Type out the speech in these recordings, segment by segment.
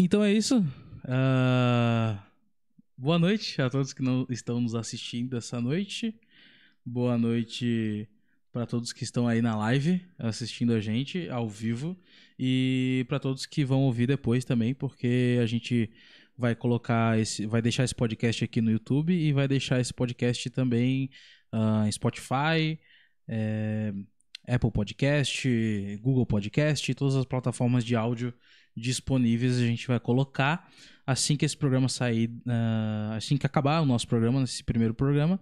Então é isso. Uh, boa noite a todos que não estão nos assistindo essa noite. Boa noite para todos que estão aí na live assistindo a gente ao vivo e para todos que vão ouvir depois também, porque a gente vai colocar esse, vai deixar esse podcast aqui no YouTube e vai deixar esse podcast também uh, em Spotify, é, Apple Podcast, Google Podcast, todas as plataformas de áudio disponíveis a gente vai colocar assim que esse programa sair, uh, assim que acabar o nosso programa, nesse primeiro programa,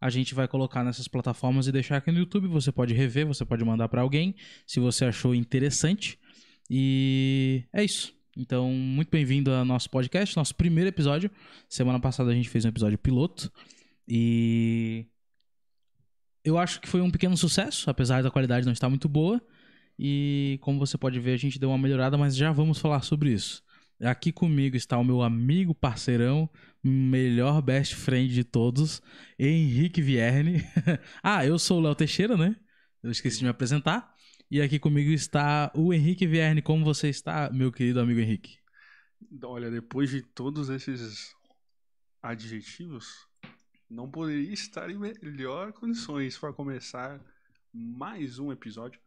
a gente vai colocar nessas plataformas e deixar aqui no YouTube. Você pode rever, você pode mandar para alguém, se você achou interessante. E é isso. Então, muito bem-vindo ao nosso podcast, nosso primeiro episódio. Semana passada a gente fez um episódio piloto e eu acho que foi um pequeno sucesso, apesar da qualidade não estar muito boa. E como você pode ver, a gente deu uma melhorada, mas já vamos falar sobre isso. Aqui comigo está o meu amigo, parceirão, melhor best friend de todos, Henrique Vierne. ah, eu sou o Léo Teixeira, né? Eu esqueci de me apresentar. E aqui comigo está o Henrique Vierne. Como você está, meu querido amigo Henrique? Olha, depois de todos esses adjetivos, não poderia estar em melhor condições para começar mais um episódio.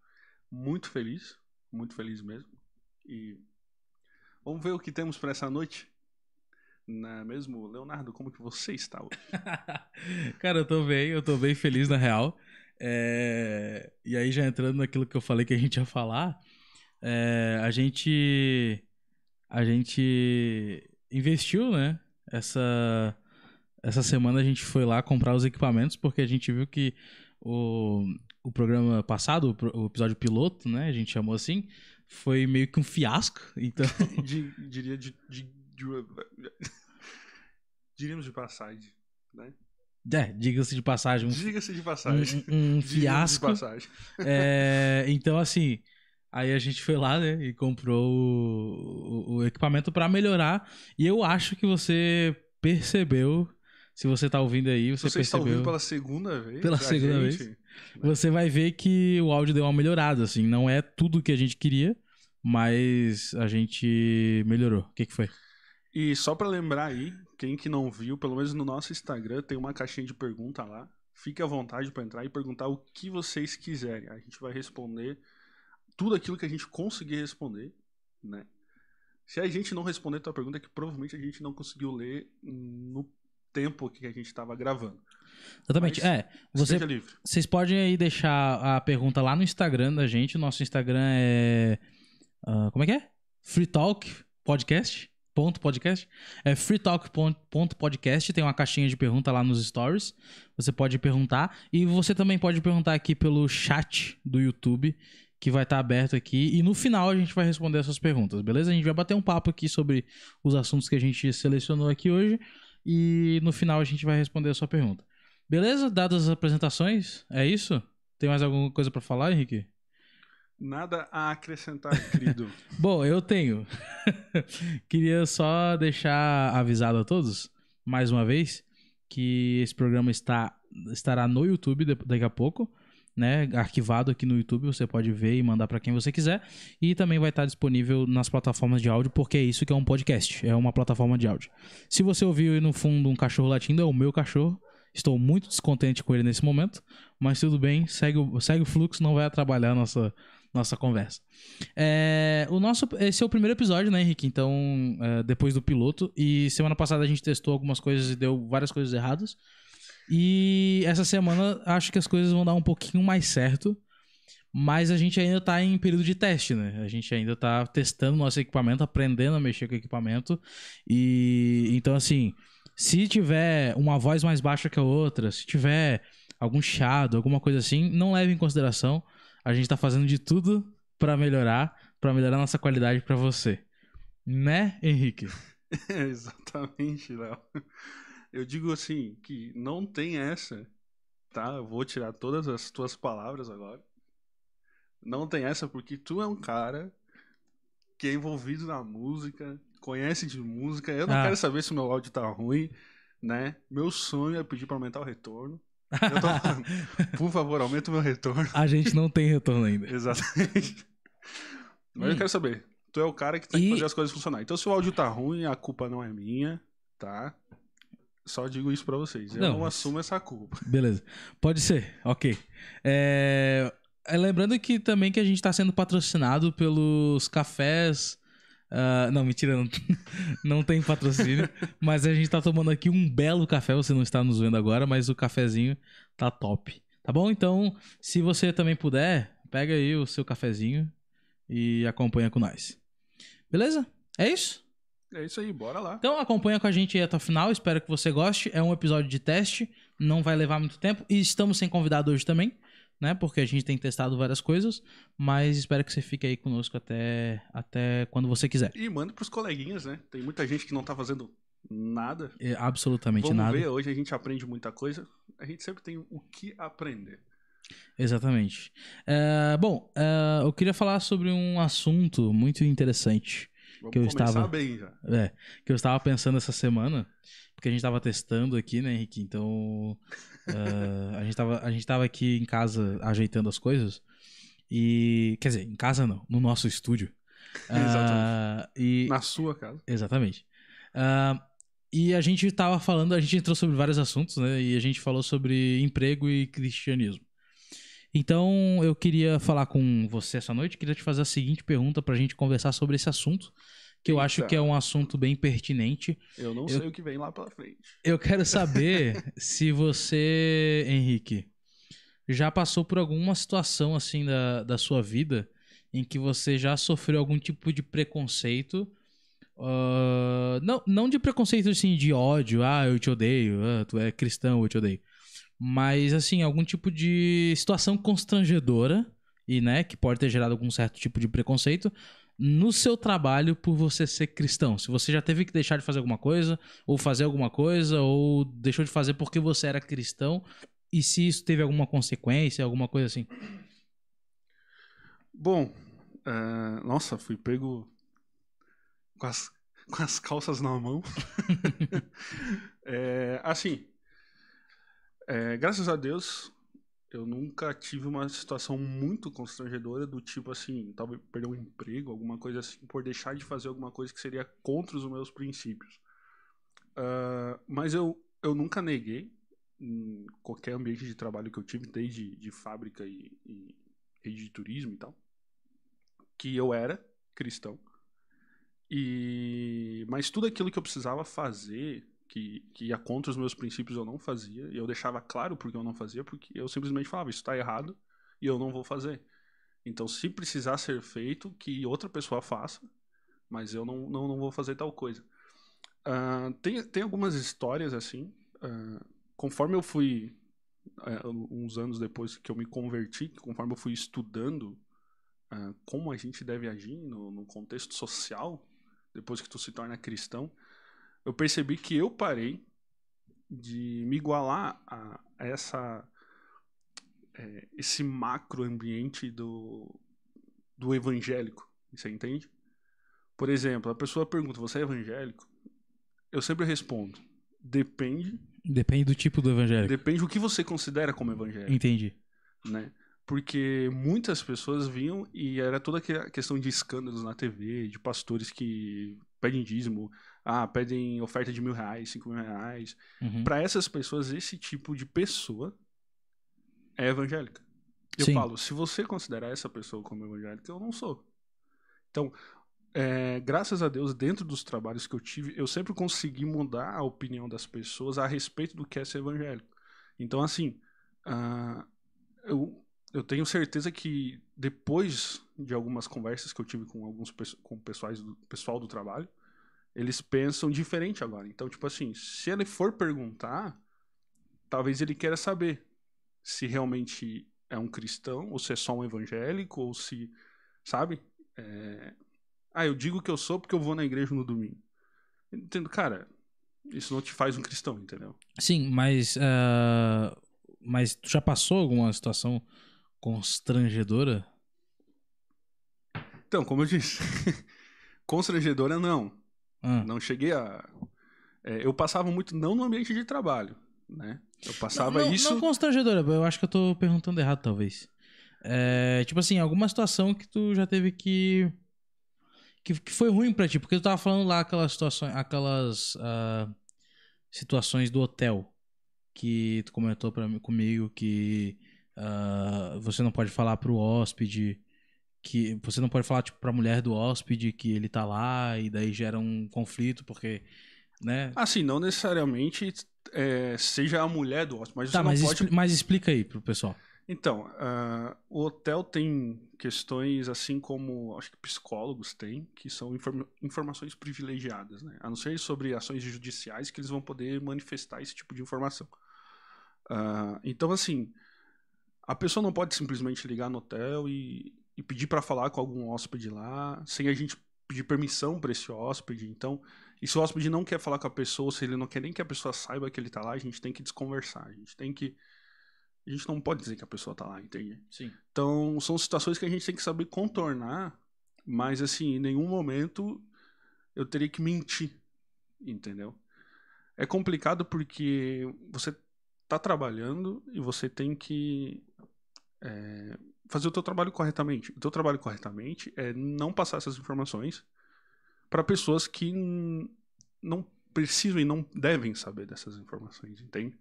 Muito feliz, muito feliz mesmo. E vamos ver o que temos para essa noite. Não é mesmo, Leonardo, como que você está hoje? Cara, eu tô bem, eu tô bem feliz na real. É... E aí, já entrando naquilo que eu falei que a gente ia falar, é... a gente. A gente investiu, né? Essa, essa semana a gente foi lá comprar os equipamentos porque a gente viu que o, o programa passado, o episódio piloto, né? A gente chamou assim, foi meio que um fiasco. Então. diria de, de, de, diríamos de passagem, né? É, diga-se de passagem. Um, diga-se de passagem. Um, um fiasco. De passagem. É, então, assim, aí a gente foi lá, né, e comprou o, o, o equipamento para melhorar. E eu acho que você percebeu se você tá ouvindo aí, você, você percebeu. Você está ouvindo pela segunda vez? Pela segunda gente, vez. Né? Você vai ver que o áudio deu uma melhorada, assim. Não é tudo que a gente queria, mas a gente melhorou. O que, que foi? E só para lembrar aí, quem que não viu, pelo menos no nosso Instagram tem uma caixinha de pergunta lá. Fique à vontade para entrar e perguntar o que vocês quiserem. A gente vai responder tudo aquilo que a gente conseguir responder, né? Se a gente não responder a tua pergunta, é que provavelmente a gente não conseguiu ler no tempo que a gente estava gravando. Exatamente. Mas, é, você, vocês podem aí deixar a pergunta lá no Instagram da gente. O nosso Instagram é. Uh, como é que é? Free Talk Podcast. Ponto podcast. É freetalk.podcast. Tem uma caixinha de pergunta lá nos stories. Você pode perguntar. E você também pode perguntar aqui pelo chat do YouTube, que vai estar aberto aqui. E no final a gente vai responder essas perguntas, beleza? A gente vai bater um papo aqui sobre os assuntos que a gente selecionou aqui hoje e no final a gente vai responder a sua pergunta. Beleza? Dadas as apresentações, é isso? Tem mais alguma coisa para falar, Henrique? Nada a acrescentar, querido. Bom, eu tenho. Queria só deixar avisado a todos, mais uma vez, que esse programa está, estará no YouTube daqui a pouco né, arquivado aqui no YouTube, você pode ver e mandar para quem você quiser, e também vai estar disponível nas plataformas de áudio, porque é isso que é um podcast, é uma plataforma de áudio. Se você ouviu aí no fundo um cachorro latindo, é o meu cachorro. Estou muito descontente com ele nesse momento, mas tudo bem, segue segue o fluxo, não vai atrapalhar a nossa, nossa conversa. É, o nosso, esse é o primeiro episódio, né, Henrique? Então, é, depois do piloto, e semana passada a gente testou algumas coisas e deu várias coisas erradas. E essa semana acho que as coisas vão dar um pouquinho mais certo. Mas a gente ainda está em período de teste, né? A gente ainda está testando nosso equipamento, aprendendo a mexer com o equipamento. E então, assim, se tiver uma voz mais baixa que a outra, se tiver algum chiado, alguma coisa assim, não leve em consideração. A gente está fazendo de tudo para melhorar, para melhorar nossa qualidade para você. Né, Henrique? Exatamente, Léo. Eu digo assim, que não tem essa, tá? Eu vou tirar todas as tuas palavras agora. Não tem essa porque tu é um cara que é envolvido na música, conhece de música. Eu não ah. quero saber se o meu áudio tá ruim, né? Meu sonho é pedir para aumentar o retorno. Eu tô falando, por favor, aumenta o meu retorno. A gente não tem retorno ainda. Exatamente. Mas hum. eu quero saber, tu é o cara que tem que E- fazer as coisas funcionar. Então, se o áudio tá ruim, a culpa não é minha, tá? Só digo isso pra vocês. Eu Não, não, assumo essa culpa. Beleza. Pode ser, ok. É, é, lembrando que também que a gente está sendo patrocinado pelos cafés. ah, não, mentira, não, não tem patrocínio. mas a gente tá tomando aqui um belo café. Você não está nos vendo agora, mas o cafezinho tá top. Tá bom? Então, se você também puder, pega aí o seu cafezinho e acompanha com nós. Beleza? É isso? É isso aí, bora lá. Então acompanha com a gente aí até o final, espero que você goste. É um episódio de teste, não vai levar muito tempo. E estamos sem convidado hoje também, né? Porque a gente tem testado várias coisas. Mas espero que você fique aí conosco até, até quando você quiser. E manda pros coleguinhas, né? Tem muita gente que não tá fazendo nada. É, absolutamente Vamos nada. ver, hoje a gente aprende muita coisa. A gente sempre tem o que aprender. Exatamente. É, bom, é, eu queria falar sobre um assunto muito interessante. Vamos Que eu estava- bem já. É, que eu estava pensando essa semana, porque a gente estava testando aqui, né, Henrique? Então, ah, a, gente tava, a gente tava aqui em casa ajeitando as coisas. E. Quer dizer, em casa não, no nosso estúdio. Ah, e, Na sua casa. Exatamente. Ah, e a gente tava falando, a gente entrou sobre vários assuntos, né? E a gente falou sobre emprego e cristianismo. Então, eu queria falar com você essa noite, queria te fazer a seguinte pergunta pra gente conversar sobre esse assunto, que eu acho que é um assunto bem pertinente. Eu não Eu- sei o que vem lá pela frente. Eu quero saber se você, Henrique, já passou por alguma situação assim da, da sua vida em que você já sofreu algum tipo de preconceito. ah, não, não de preconceito assim de ódio, ah, eu te odeio, ah, tu é cristão, eu te odeio. Mas assim, algum tipo de situação constrangedora e, né, que pode ter gerado algum certo tipo de preconceito no seu trabalho por você ser cristão. Se você já teve que deixar de fazer alguma coisa, ou fazer alguma coisa, ou deixou de fazer porque você era cristão, e se isso teve alguma consequência, alguma coisa assim. Bom, é, nossa, fui pego com as, com as calças na mão. É, assim, é, graças a Deus, eu nunca tive uma situação muito constrangedora do tipo assim, talvez perder um emprego, alguma coisa assim, por deixar de fazer alguma coisa que seria contra os meus princípios. Ah, mas eu, eu nunca neguei em qualquer ambiente de trabalho que eu tive, desde de fábrica e, e de turismo e tal, que eu era cristão. E mas tudo aquilo que eu precisava fazer, que, que ia contra os meus princípios, eu não fazia. E eu deixava claro porque eu não fazia, porque eu simplesmente falava, isso está errado e eu não vou fazer. Então, se precisar ser feito, que outra pessoa faça, mas eu não, não, não vou fazer tal coisa. Ah, tem, tem algumas histórias assim. ah, conforme eu fui, ah, uns anos depois que eu me converti, conforme eu fui estudando ah, como a gente deve agir no, no contexto social, depois que tu se torna cristão, eu percebi que eu parei de me igualar a, a essa é, esse macro ambiente do, do evangélico, você entende? Por exemplo, a pessoa pergunta, você é evangélico? Eu sempre respondo, depende, Depende do tipo do evangelho. depende do que você considera como evangélico Entendi. né? Porque muitas pessoas vinham e era toda aquela questão de escândalos na TV, de pastores que pedem dízimo, ah, pedem oferta de mil reais, cinco mil reais. Uhum. Para essas pessoas, esse tipo de pessoa é evangélica. Eu Sim. falo, se você considerar essa pessoa como evangélica, eu não sou. Então, é, graças a Deus, dentro dos trabalhos que eu tive, eu sempre consegui mudar a opinião das pessoas a respeito do que é ser evangélico. Então, assim, ah, eu, eu tenho certeza que depois de algumas conversas que eu tive com alguns com pessoais do, pessoal do trabalho, eles pensam diferente agora. Então, tipo assim, se ele for perguntar, talvez ele queira saber se realmente é um cristão, ou se é só um evangélico, ou se, sabe? É, Ah, eu digo que eu sou porque eu vou na igreja no domingo. Entendo, cara, isso não te faz um cristão, entendeu? Sim, mas. ah, mas tu já passou alguma situação constrangedora? Então, como eu disse, constrangedora não. Ah. Não cheguei a. é, eu passava muito, não no ambiente de trabalho, né? Eu passava não, não- isso. Não constrangedora, eu acho que eu tô perguntando errado, talvez. É, tipo assim, alguma situação que tu já teve que. que, que foi ruim pra ti? Porque tu tava falando lá aquelas situações, aquelas ah, situações do hotel que tu comentou pra, comigo que ah, você não pode falar pro hóspede que você não pode falar tipo pra mulher do hóspede que ele tá lá e daí gera um conflito porque né Assim, não necessariamente é, seja a mulher do hóspede, mas tá você não mas, pode... expli- mas explica aí pro pessoal Então, ah, o hotel tem questões assim como acho que psicólogos têm, que são informa- informações privilegiadas, né? A não ser sobre ações judiciais que eles vão poder manifestar esse tipo de informação. Ah, então, assim, a pessoa não pode simplesmente ligar no hotel e, e pedir para falar com algum hóspede lá, sem a gente pedir permissão para esse hóspede. Então, e se o hóspede não quer falar com a pessoa, se ele não quer nem que a pessoa saiba que ele tá lá, a gente tem que desconversar. A gente tem que. A gente não pode dizer que a pessoa tá lá, entende? sim Então, são situações que a gente tem que saber contornar, mas, assim, em nenhum momento eu teria que mentir, entendeu? É complicado porque você tá trabalhando e você tem que é, fazer o teu trabalho corretamente. O teu trabalho corretamente é não passar essas informações para pessoas que não precisam e não devem saber dessas informações, entende?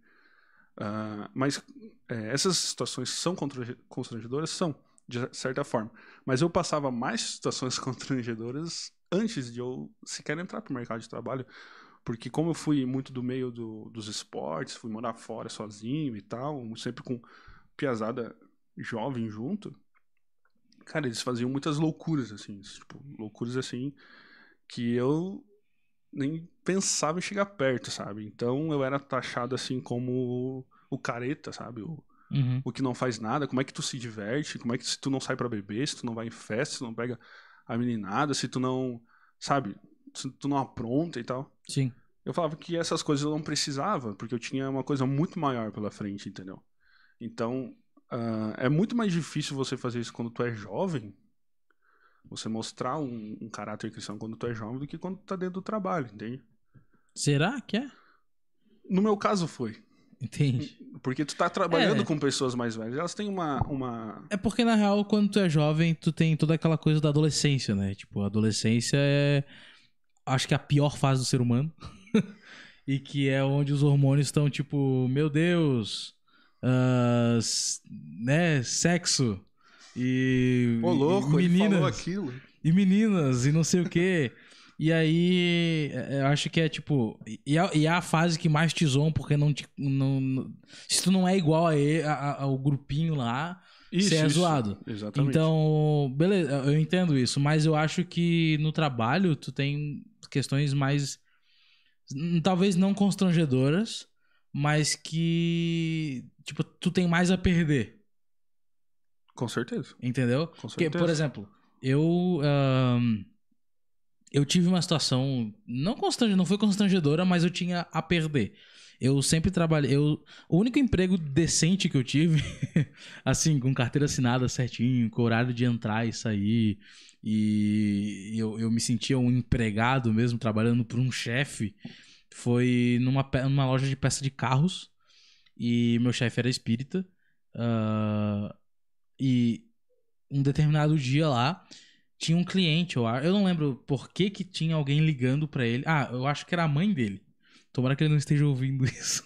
Ah, mas é, essas situações são constrange- constrangedoras? São, de certa forma. Mas eu passava mais situações constrangedoras antes de eu sequer entrar pro mercado de trabalho. Porque como eu fui muito do meio do- dos esportes, fui morar fora sozinho e tal, sempre com piazada jovem junto, cara, eles faziam muitas loucuras, assim, tipo, loucuras assim, que eu nem pensava em chegar perto, sabe? Então eu era taxado assim como o careta, sabe? O, Uhum. o que não faz nada, como é que tu se diverte, como é que se tu não sai pra beber, se tu não vai em festa, se tu não pega a meninada, se tu não, sabe, se tu não apronta e tal. sim Eu falava que essas coisas eu não precisava, porque eu tinha uma coisa muito maior pela frente, entendeu? Então, ah, é muito mais difícil você fazer isso quando tu é jovem, você mostrar um, um caráter cristão quando tu é jovem, do que quando tu tá dentro do trabalho, entende? será que é No meu caso foi. entende Porque tu tá trabalhando É. com pessoas mais velhas, elas têm uma, uma É porque, na real, quando tu é jovem, tu tem toda aquela coisa da adolescência, né? Tipo, a adolescência é. Acho que é a pior fase do ser humano. e que é onde os hormônios estão, tipo, meu Deus. S- né? Sexo. E. Ô, louco, e meninas. e meninas, e não sei o quê. E aí, é, eu acho que é tipo. E é, e é a fase que mais te zoam, porque não te. Não, não- se tu não é igual a a- ao grupinho lá, você é zoado. Exatamente. Então, beleza, eu entendo isso, mas eu acho que no trabalho tu tem questões mais. Talvez não constrangedoras, mas que. Tipo, tu tem mais a perder, Com certeza. entendeu? Com Porque, certeza. por exemplo, eu. ahn, eu tive uma situação. Não constrangedora, não foi constrangedora, mas eu tinha a perder. Eu sempre trabalhei. Eu, o único emprego decente que eu tive, assim, com carteira assinada certinho, com horário de entrar e sair, e eu, eu me sentia um empregado mesmo, trabalhando por um chefe, foi numa, numa loja de peça de carros. E meu chefe era espírita. ah, e um determinado dia lá, tinha um cliente, eu, eu não lembro por que que tinha alguém ligando pra ele. Ah, eu acho que era a mãe dele. Tomara que ele não esteja ouvindo isso.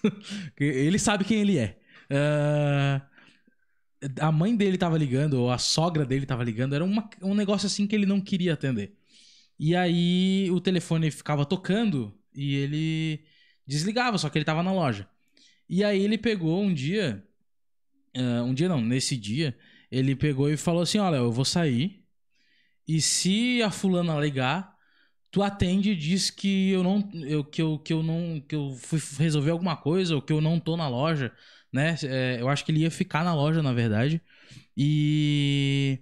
Ele sabe quem ele é. Ah, a mãe dele tava ligando, ou a sogra dele tava ligando, era uma- um negócio assim que ele não queria atender. E aí o telefone ficava tocando e ele desligava, só que ele tava na loja. E aí ele pegou um dia, ah, um dia não, nesse dia, ele pegou e falou assim: Olha, eu vou sair. E se a fulana ligar, tu atende e diz que eu não. Eu, que, eu, que eu não. Que eu fui resolver alguma coisa, ou que eu não tô na loja, né? É, eu acho que ele ia ficar na loja, na verdade. E.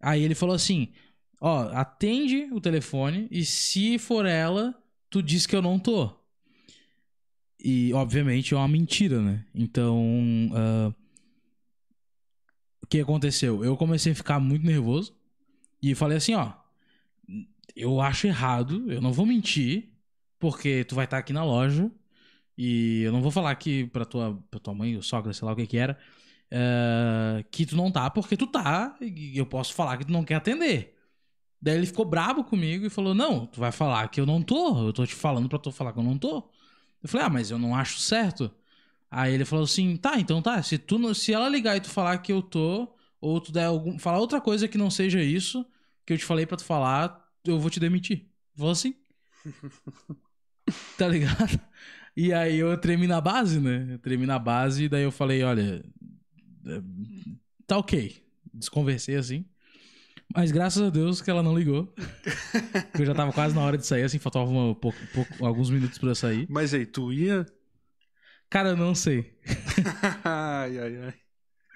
Aí ele falou assim: Ó, atende o telefone e se for ela, tu diz que eu não tô. E, obviamente, é uma mentira, né? Então. ah, o que aconteceu? Eu comecei a ficar muito nervoso e falei assim, ó, eu acho errado, eu não vou mentir, porque tu vai estar aqui na loja e eu não vou falar aqui pra tua, pra tua mãe, ou sogra, sei lá o que que era, eh, que tu não tá, porque tu tá e eu posso falar que tu não quer atender. Daí ele ficou brabo comigo e falou: Não, tu vai falar que eu não tô. Eu tô te falando pra tu falar que eu não tô. Eu falei: Ah, mas eu não acho certo. Aí ele falou assim: Tá, então tá. Se, tu, não- se ela ligar e tu falar que eu tô, ou tu der algum, falar outra coisa que não seja isso que eu te falei pra tu falar, eu vou te demitir. Falou assim. tá ligado? E aí eu tremi na base, né? Eu tremi na base e daí eu falei: Olha, é, tá ok. Desconversei assim. Mas graças a Deus que ela não ligou. Porque eu já tava quase na hora de sair, assim, faltava uma- pouco- pouco- alguns minutos pra eu sair. Mas aí, tu ia? Cara, eu não sei. ai, ai, ai.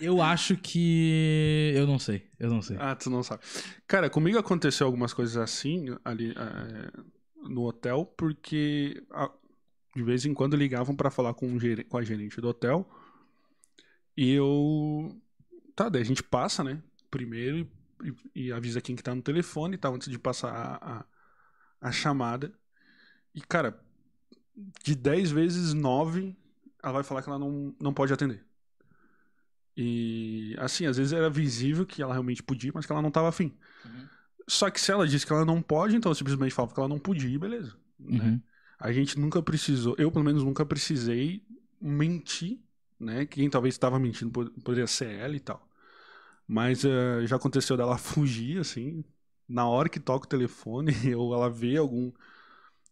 Eu acho que. Eu não sei. Eu não sei. Ah, tu não sabe. Cara, comigo aconteceu algumas coisas assim ali é, no hotel, porque a- de vez em quando ligavam pra falar com, o gere- com a gerente do hotel. E eu. Tá, daí a gente passa, né? Primeiro e, e- e avisa quem que tá no telefone e tal, antes de passar a, a, a chamada. E, cara, de 10 vezes 9, ela vai falar que ela não, não pode atender. E, assim, às vezes era visível que ela realmente podia, mas que ela não tava afim. Uhum. Só que se ela disse que ela não pode, então eu simplesmente falava que ela não podia e beleza. né? Uhum. A gente nunca precisou, eu pelo menos nunca precisei mentir, né? Quem talvez estava mentindo pod- poderia ser ela e tal. Mas eh, já aconteceu dela fugir, assim, na hora que toca o telefone, ou ela vê algum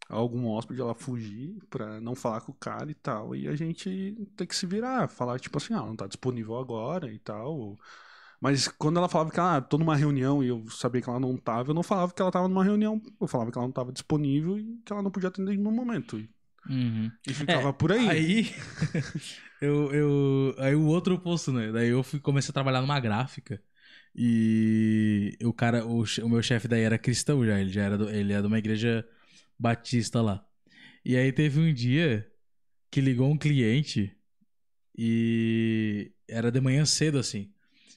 algum hóspede, ela fugir pra não falar com o cara e tal. E a gente tem que se virar, falar tipo assim, ah, não tá disponível agora e tal. Mas quando ela falava que, ah, tô numa reunião e eu sabia que ela não tava, eu não falava que ela tava numa reunião. Eu falava que ela não tava disponível e que ela não podia atender no momento. E, Uhum. e ficava por aí. Aí, eu, eu, aí o outro oposto, né? Daí eu fui, comecei a trabalhar numa gráfica. E o cara, o, o meu chefe daí era cristão já, ele já era, do- ele é de uma igreja batista lá. E aí teve um dia que ligou um cliente e era de manhã cedo assim.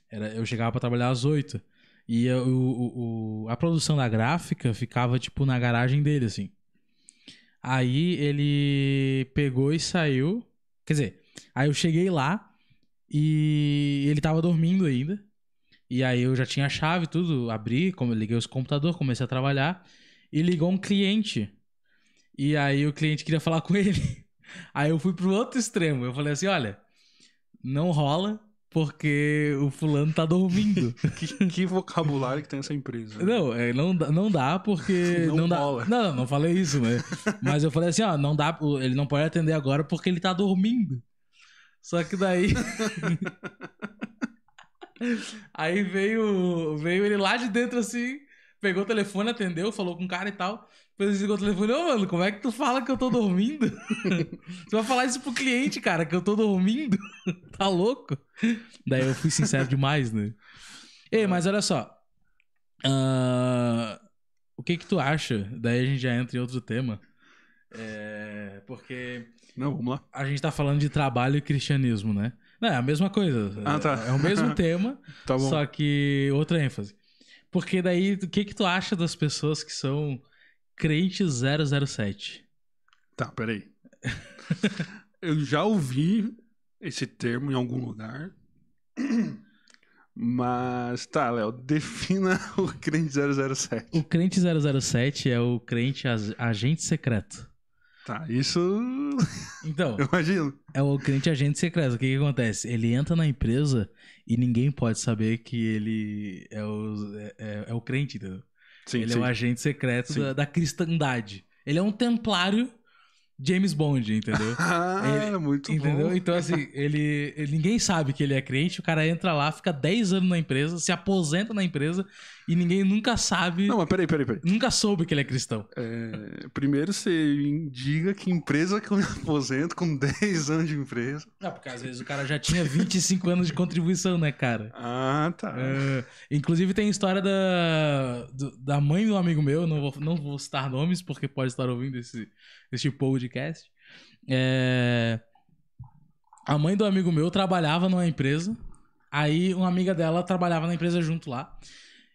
Era, eu chegava pra trabalhar às oito E eu- o, o- a produção da gráfica ficava tipo na garagem dele assim. Aí ele pegou e saiu. Quer dizer, aí eu cheguei lá e ele tava dormindo ainda. E aí eu já tinha a chave, tudo, abri, como liguei os computadores, comecei a trabalhar e ligou um cliente. E aí o cliente queria falar com ele. Aí eu fui pro outro extremo. Eu falei assim: olha, não rola porque o fulano tá dormindo. Que, que vocabulário que tem essa empresa. Não, é, não, dá- não dá porque. Não Não, dá. rola. Não, não, não falei isso, né? Mas eu falei assim, ó, não dá. Ele não pode atender agora porque ele tá dormindo. Só que daí. Aí veio, veio ele lá de dentro assim, pegou o telefone, atendeu, falou com o cara e tal. Depois desligou o telefone, ô mano, como é que tu fala que eu tô dormindo? tu vai falar isso pro cliente, cara, que eu tô dormindo? tá louco? Daí eu fui sincero demais, né? Ei, mas olha só. Ah, o que que tu acha? Daí a gente já entra em outro tema. É, porque Não, vamos lá. a gente tá falando de trabalho e cristianismo, né? Não, é a mesma coisa. Ah, tá. É o mesmo tema, Tá só que outra ênfase. Porque daí, o que que tu acha das pessoas que são crentes 007? Tá, peraí. Eu já ouvi esse termo em algum lugar. Mas tá, Léo, defina o crente 007. O crente 007 é o crente ag- agente secreto. Tá, isso Então, eu imagino. é o crente agente secreto. O que que acontece? Ele entra na empresa e ninguém pode saber que ele é o, é, é- é o crente, entendeu? Sim, ele sim. é o agente secreto da, da cristandade. Ele é um templário James Bond, entendeu? Ah, Ele- muito entendeu? bom. Então, assim, ele, ele- Ninguém sabe que ele é crente, o cara entra lá, fica 10 anos na empresa, se aposenta na empresa e ninguém nunca sabe. Não, mas peraí, peraí, peraí. Nunca soube que ele é cristão. É, primeiro você indica que empresa que eu me aposento com 10 anos de empresa. Não, porque às vezes o cara já tinha 25 anos de contribuição, né, cara? Ah, tá. É, inclusive tem a história da, da mãe do amigo meu, não vou, não vou citar nomes porque pode estar ouvindo esse, esse podcast. É, a mãe do amigo meu trabalhava numa empresa, aí uma amiga dela trabalhava na empresa junto lá.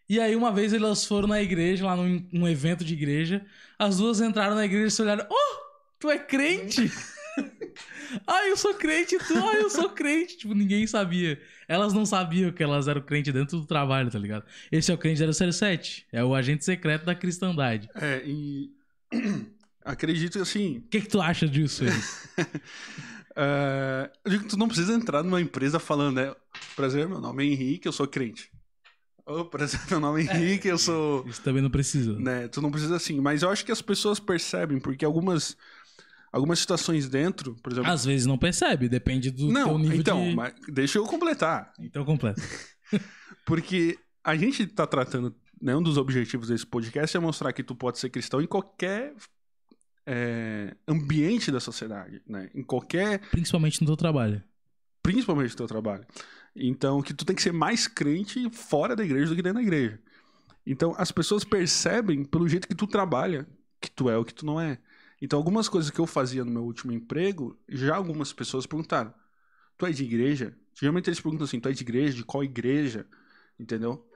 E aí uma vez elas foram na igreja, lá num, num evento de igreja, as duas entraram na igreja e se olharam, oh, tu é crente? ah, eu sou crente, tu, ah, eu sou crente. Tipo, ninguém sabia. Elas não sabiam que elas eram crente dentro do trabalho, tá ligado? Esse é o crente 007. É o agente secreto da cristandade. É, e. Acredito assim. O que, que tu acha disso? É, eu digo que tu não precisa entrar numa empresa falando, né? Prazer, meu nome é Henrique, eu sou crente. Ô, prazer, meu nome é Henrique, eu sou. Isso também não precisa. Né? Tu não precisa assim, mas eu acho que as pessoas percebem, porque algumas. Algumas situações dentro, por exemplo. Às vezes não percebe, depende do teu não, nível então, de... mas deixa eu completar. Então completa. Porque a gente tá tratando, né, um dos objetivos desse podcast é mostrar que tu pode ser cristão em qualquer é, ambiente da sociedade, né? Em qualquer, Principalmente no teu trabalho. principalmente no teu trabalho. Então, que tu tem que ser mais crente fora da igreja do que dentro da igreja. Então, as pessoas percebem pelo jeito que tu trabalha que tu é o que tu não é. Então, algumas coisas que eu fazia no meu último emprego, já algumas pessoas perguntaram: "Tu é de igreja?" Geralmente eles perguntam assim: "Tu é de igreja? De qual igreja?" Entendeu?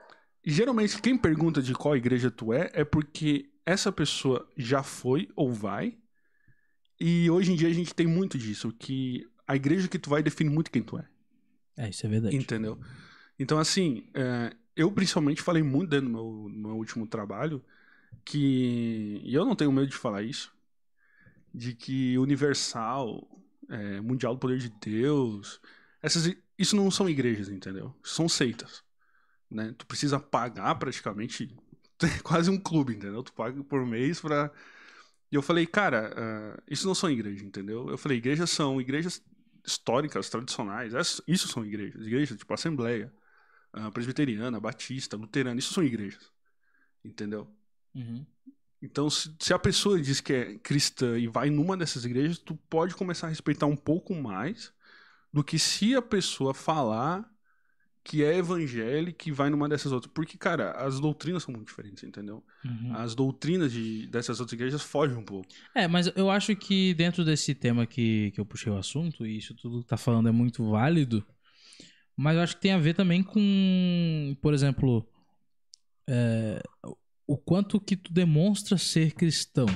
E geralmente quem pergunta de qual igreja tu é é porque essa pessoa já foi ou vai. E hoje em dia a gente tem muito disso, que a igreja que tu vai define muito quem tu é. É, isso é verdade. Entendeu? Então, assim, é, eu principalmente falei muito dentro do meu, no meu último trabalho que. E eu não tenho medo de falar isso. De que Universal, é, Mundial do Poder de Deus. Essas, isso não são igrejas, entendeu? São seitas. Né? Tu precisa pagar praticamente. Quase um clube, entendeu? Tu paga por mês pra. E eu falei, cara, ah, isso não são igrejas, entendeu? Eu falei, igrejas são igrejas históricas, tradicionais. Essas- Isso são igrejas. Igrejas tipo Assembleia, ah, Presbiteriana, Batista, Luterana. Isso são igrejas. Entendeu? Uhum. Então, se, se a pessoa diz que é cristã e vai numa dessas igrejas, tu pode começar a respeitar um pouco mais do que se a pessoa falar que é evangélica e vai numa dessas outras. Porque, cara, as doutrinas são muito diferentes, entendeu? Uhum. As doutrinas de, dessas outras igrejas fogem um pouco. É, mas eu acho que dentro desse tema que, que eu puxei o assunto, e isso tudo que tá falando é muito válido, mas eu acho que tem a ver também com, por exemplo, é, o quanto que tu demonstra ser cristão.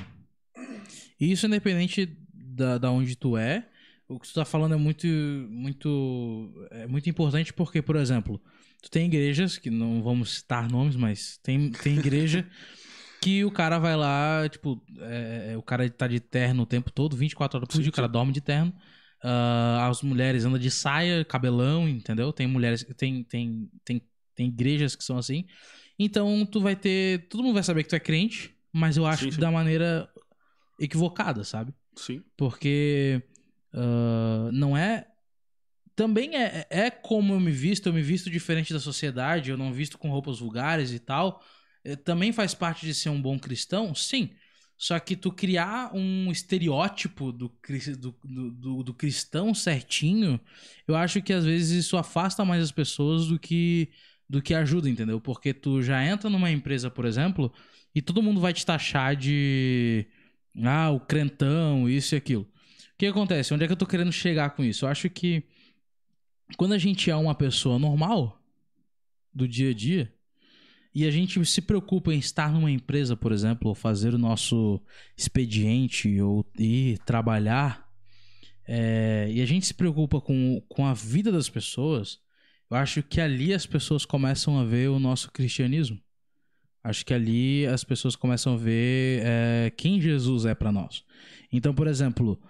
E isso independente da, da onde tu é, o que tu tá falando é muito, muito, é muito importante porque, por exemplo, tu tem igrejas, que não vamos citar nomes, mas tem, tem igreja que o cara vai lá, tipo, é, é, o cara tá de terno o tempo todo, 24 horas por dia, o cara dorme de terno. Ah, as mulheres andam de saia, cabelão, entendeu? Tem mulheres, tem, tem, tem, tem igrejas que são assim. Então tu vai ter. Todo mundo vai saber que tu é crente, mas eu acho Sim, que sim. da maneira equivocada, sabe? Sim. Porque ah, não é. Também é, é como eu me visto, eu me visto diferente da sociedade, eu não visto com roupas vulgares e tal. Eh, Também faz parte de ser um bom cristão? Sim. Só que tu criar um estereótipo do, do, do- do cristão certinho, eu acho que às vezes isso afasta mais as pessoas do que, do que ajuda, entendeu? Porque tu já entra numa empresa, por exemplo, e todo mundo vai te taxar de. Ah, o crentão, isso e aquilo. O que acontece? Onde é que eu tô querendo chegar com isso? Eu acho que quando a gente é uma pessoa normal do dia a dia e a gente se preocupa em estar numa empresa, por exemplo, ou fazer o nosso expediente ou ir trabalhar, é, e a gente se preocupa com, com a vida das pessoas, eu acho que ali as pessoas começam a ver o nosso cristianismo. Acho que ali as pessoas começam a ver é, quem Jesus é para nós. Então, por exemplo,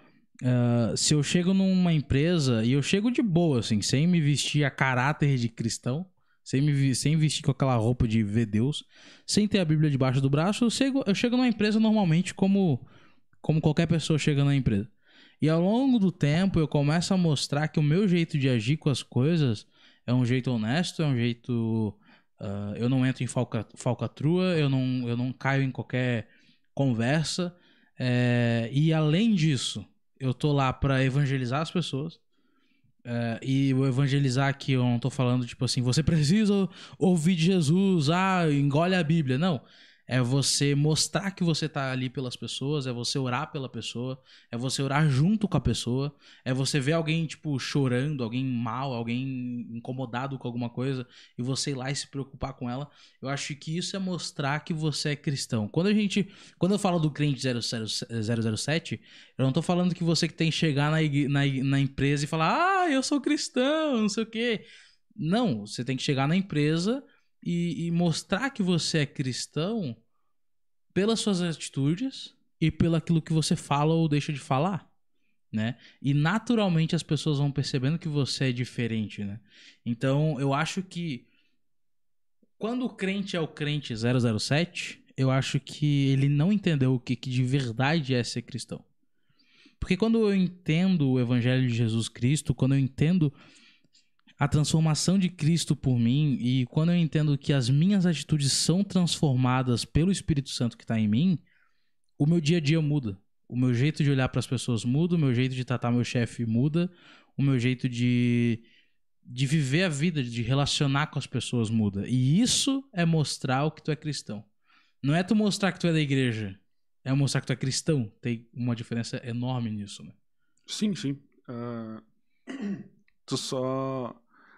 ah, se eu chego numa empresa e eu chego de boa, assim, sem me vestir a caráter de cristão, sem me sem vestir com aquela roupa de ver Deus, sem ter a Bíblia debaixo do braço, eu chego, eu chego numa empresa normalmente como, como qualquer pessoa chega na empresa. E ao longo do tempo eu começo a mostrar que o meu jeito de agir com as coisas é um jeito honesto, é um jeito. ah, eu não entro em falca, falcatrua, eu não, eu não caio em qualquer conversa. é, e além disso, eu tô lá pra evangelizar as pessoas. É, e o evangelizar aqui, eu não tô falando, tipo assim, você precisa ouvir de Jesus, ah, engole a Bíblia. Não. É você mostrar que você tá ali pelas pessoas, é você orar pela pessoa, é você orar junto com a pessoa, é você ver alguém, tipo, chorando, alguém mal, alguém incomodado com alguma coisa, e você ir lá e se preocupar com ela. Eu acho que isso é mostrar que você é cristão. Quando a gente. Quando eu falo do crente 00 007, eu não tô falando que você que tem que chegar na, na, na empresa e falar, ah, eu sou cristão, não sei o quê. Não, você tem que chegar na empresa e, e mostrar que você é cristão pelas suas atitudes e pelo aquilo que você fala ou deixa de falar. Né? E naturalmente as pessoas vão percebendo que você é diferente, né? Então, eu acho que quando o crente é o crente 007, eu acho que ele não entendeu o que, que de verdade é ser cristão. Porque quando eu entendo o evangelho de Jesus Cristo, quando eu entendo a transformação de Cristo por mim e quando eu entendo que as minhas atitudes são transformadas pelo Espírito Santo que está em mim, o meu dia a dia muda. O meu jeito de olhar para as pessoas muda, o meu jeito de tratar meu chefe muda, o meu jeito de, de viver a vida, de relacionar com as pessoas muda. E isso é mostrar o que tu é cristão. Não é tu mostrar que tu é da igreja, é mostrar que tu é cristão. Tem uma diferença enorme nisso, né? Sim, sim. Uh, tu só.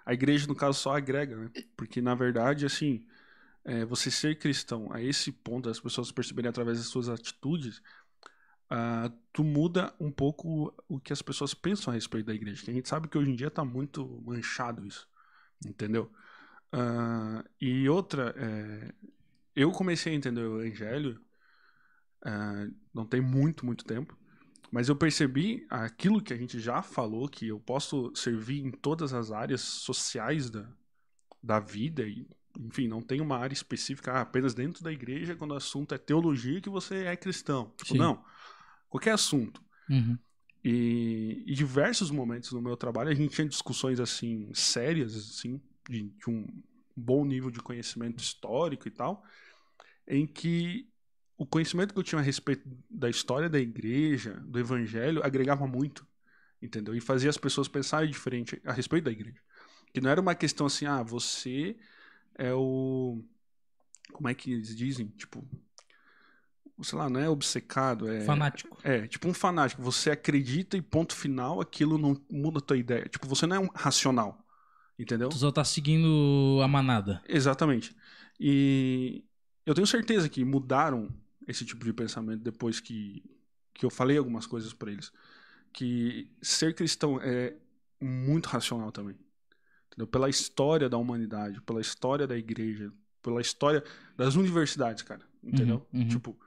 A igreja, no caso, só agrega, né? Porque, na verdade, assim, é, você ser cristão a esse ponto, as pessoas perceberem através das suas atitudes, uh, tu muda um pouco o que as pessoas pensam a respeito da igreja. Que a gente sabe que hoje em dia está muito manchado isso, entendeu? Uh, e outra, é, eu comecei a entender o evangelho uh, não tem muito, muito tempo. Mas eu percebi aquilo que a gente já falou, que eu posso servir em todas as áreas sociais da, da vida e enfim, não tem uma área específica ah, apenas dentro da igreja quando o assunto é teologia que você é cristão. Tipo, não. Qualquer assunto. Uhum. E, em diversos momentos no meu trabalho a gente tinha discussões assim sérias, assim, de, de um bom nível de conhecimento histórico e tal, em que o conhecimento que eu tinha a respeito da história da igreja, do evangelho, agregava muito, entendeu? E fazia as pessoas pensarem diferente a respeito da igreja. Que não era uma questão assim, ah, você é o. Como é que eles dizem? Tipo. Sei lá, não é obcecado, é. Fanático. É, tipo um fanático. Você acredita e ponto final, aquilo não muda a tua ideia. Tipo, você não é um racional. Entendeu? Tu só tá seguindo a manada. Exatamente. E eu tenho certeza que mudaram esse tipo de pensamento depois que, que eu falei algumas coisas para eles. Que ser cristão é muito racional também. Entendeu? Pela história da humanidade, pela história da igreja, pela história das universidades, cara. Entendeu? Uhum, uhum. Tipo,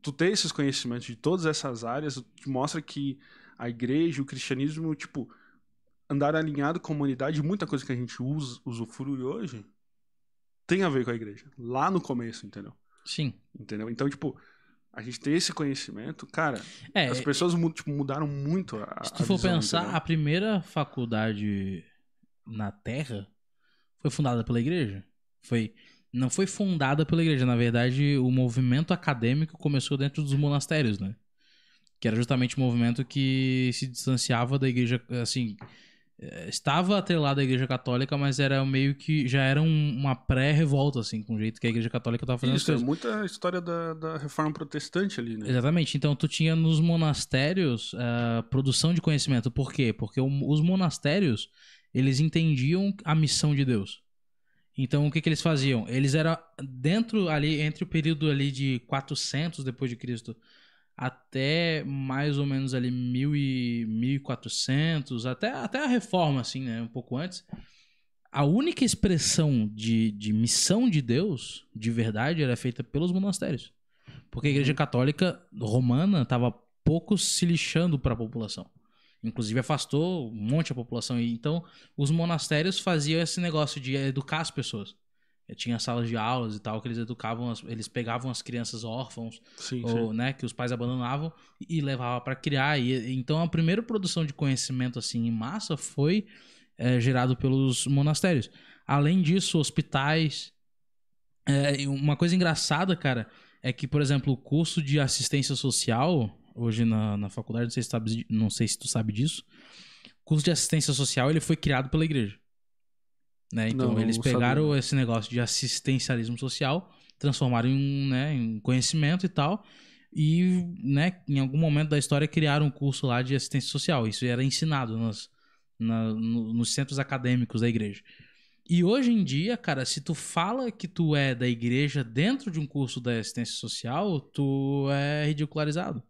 tu ter esses conhecimentos de todas essas áreas te mostra que a igreja, o cristianismo, tipo, andar alinhado com a humanidade, muita coisa que a gente usa, usufrui hoje, tem a ver com a igreja. Lá no começo, entendeu? Sim. Entendeu? Então, tipo, a gente ter esse conhecimento, cara, é, as pessoas tipo, mudaram muito a Se tu for visão, pensar, entendeu? a primeira faculdade na Terra foi fundada pela igreja. Foi não foi fundada pela igreja, na verdade, o movimento acadêmico começou dentro dos monastérios, né? Que era justamente o movimento que se distanciava da igreja, assim, estava atrelado à Igreja Católica, mas era meio que já era um, uma pré-revolta, assim, com o jeito que a Igreja Católica estava fazendo Isso, é muita história da, da reforma protestante ali, né? Exatamente. Então, tu tinha nos monastérios uh, produção de conhecimento. Por quê? Porque o, os monastérios, eles entendiam a missão de Deus. Então, o que, que eles faziam? Eles eram dentro ali, entre o período ali de 400 depois de Cristo até mais ou menos ali mil e 1400, até, até a reforma, assim, né? Um pouco antes. A única expressão de, de missão de Deus, de verdade, era feita pelos monastérios. Porque a igreja católica romana estava pouco se lixando para a população. Inclusive afastou um monte a população. Então, os monastérios faziam esse negócio de educar as pessoas. Eh, tinha salas de aulas e tal que eles educavam, as, eles pegavam as crianças órfãos Sim, ou sim. né que os pais abandonavam e levavam para criar. E então a primeira produção de conhecimento assim em massa foi é, gerado pelos monastérios. Além disso, hospitais. É, uma coisa engraçada, cara, é que por exemplo o curso de assistência social hoje na, na faculdade, não sei, se sabe, não sei se tu sabe disso, o curso de assistência social ele foi criado pela igreja. Né? Então Não, eles não pegaram sabia. esse negócio de assistencialismo social, transformaram em, né, em conhecimento e tal, e né, em algum momento da história criaram um curso lá de assistência social. Isso era ensinado nas, na- no- nos centros acadêmicos da igreja. E hoje em dia, cara, se tu fala que tu é da igreja dentro de um curso da assistência social, tu é ridicularizado.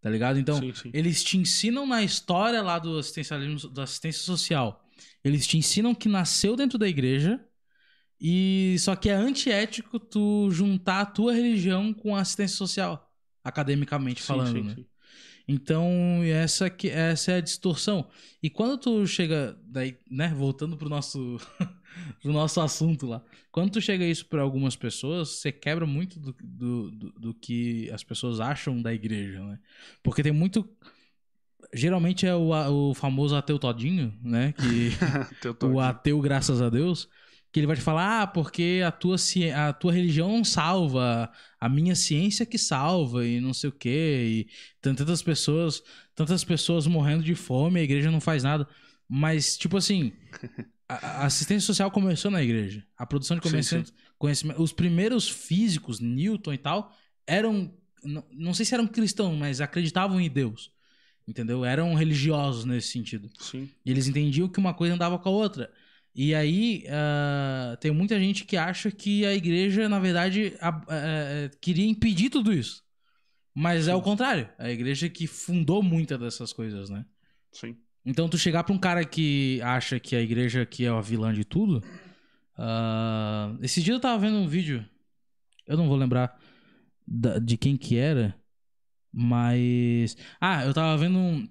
Tá ligado? Então, sim, sim. eles te ensinam na história lá do assistencialismo, da assistência social eles te ensinam que nasceu dentro da igreja e só que é antiético tu juntar a tua religião com a assistência social, academicamente Sim, falando, sim, né? sim. Então, essa, que, essa é a distorção. E quando tu chega, daí, né, voltando pro nosso, pro nosso assunto lá, quando tu chega isso para algumas pessoas, você quebra muito do, do, do, do que as pessoas acham da igreja, né? Porque tem muito. Geralmente é o, o famoso ateu todinho, né? Que o ateu, graças a Deus, que ele vai te falar, ah, porque a tua, a tua religião não salva, a minha ciência que salva, e não sei o quê, e tem tantas pessoas, tantas pessoas morrendo de fome, a igreja não faz nada. Mas, tipo assim, a, assistência social começou na igreja. A produção de Sim, conhecimento, conhecimento. Os primeiros físicos, Newton e tal, eram. Não sei se eram cristãos, mas acreditavam em Deus. Entendeu? Eram religiosos nesse sentido. Sim. E eles entendiam que uma coisa andava com a outra. E aí, ah, tem muita gente que acha que a igreja, na verdade, a- queria impedir tudo isso. Mas é Sim. o contrário. A igreja que fundou muitas dessas coisas, né? Sim. Então, tu chegar pra um cara que acha que a igreja aqui é a vilã de tudo. ah, esse dia eu tava vendo um vídeo. Eu não vou lembrar da- de quem que era. Mas. Ah, eu tava vendo um,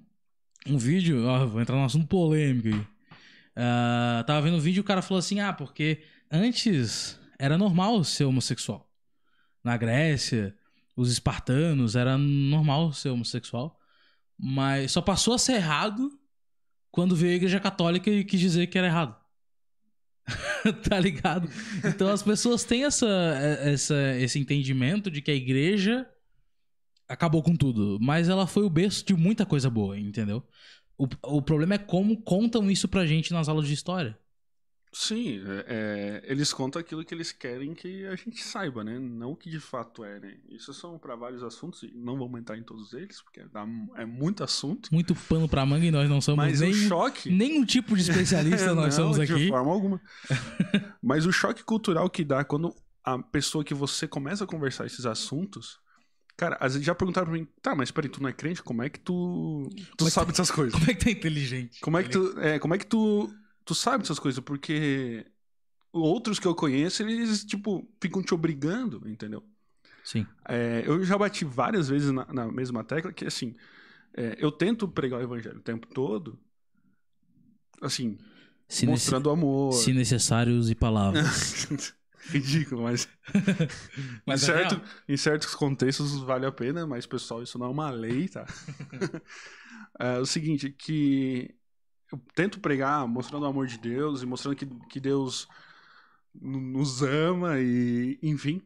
um vídeo. Ó, vou entrar num assunto polêmico aí. Ah, tava vendo um vídeo e o cara falou assim: ah, porque antes era normal ser homossexual. Na Grécia, os espartanos, era normal ser homossexual. Mas só passou a ser errado quando veio a igreja católica e quis dizer que era errado. tá ligado? Então as pessoas têm essa, essa, esse entendimento de que a igreja acabou com tudo. Mas ela foi o berço de muita coisa boa, entendeu? O, o problema é como contam isso pra gente nas aulas de história. Sim, é, é, eles contam aquilo que eles querem que a gente saiba, né? Não o que de fato é, né? Isso são para vários assuntos, e não vamos entrar em todos eles, porque dá- é muito assunto. Muito pano pra manga e nós não somos Mas nem, o choque. nenhum tipo de especialista Não, nós somos De aqui. forma alguma. Mas o choque cultural que dá quando a pessoa que você começa a conversar esses assuntos. Cara, às vezes já perguntaram pra mim, tá, mas peraí, tu não é crente? Como é que tu, tu Como é sabe dessas coisas? Como é que tá inteligente? Como é que tu, é, como é que tu, tu sabe dessas coisas? Porque outros que eu conheço, eles, tipo, ficam te obrigando, entendeu? Sim. É, eu já bati várias vezes na, na mesma tecla que, assim, é, eu tento pregar o evangelho o tempo todo, assim, Se, mostrando amor. se necessário, use palavras. Ridículo, mas, Mas em, é certo, real. em certos contextos vale a pena, mas, pessoal, isso não é uma lei, tá? é o seguinte, que eu tento pregar mostrando o amor de Deus e mostrando que, que Deus nos ama e, enfim,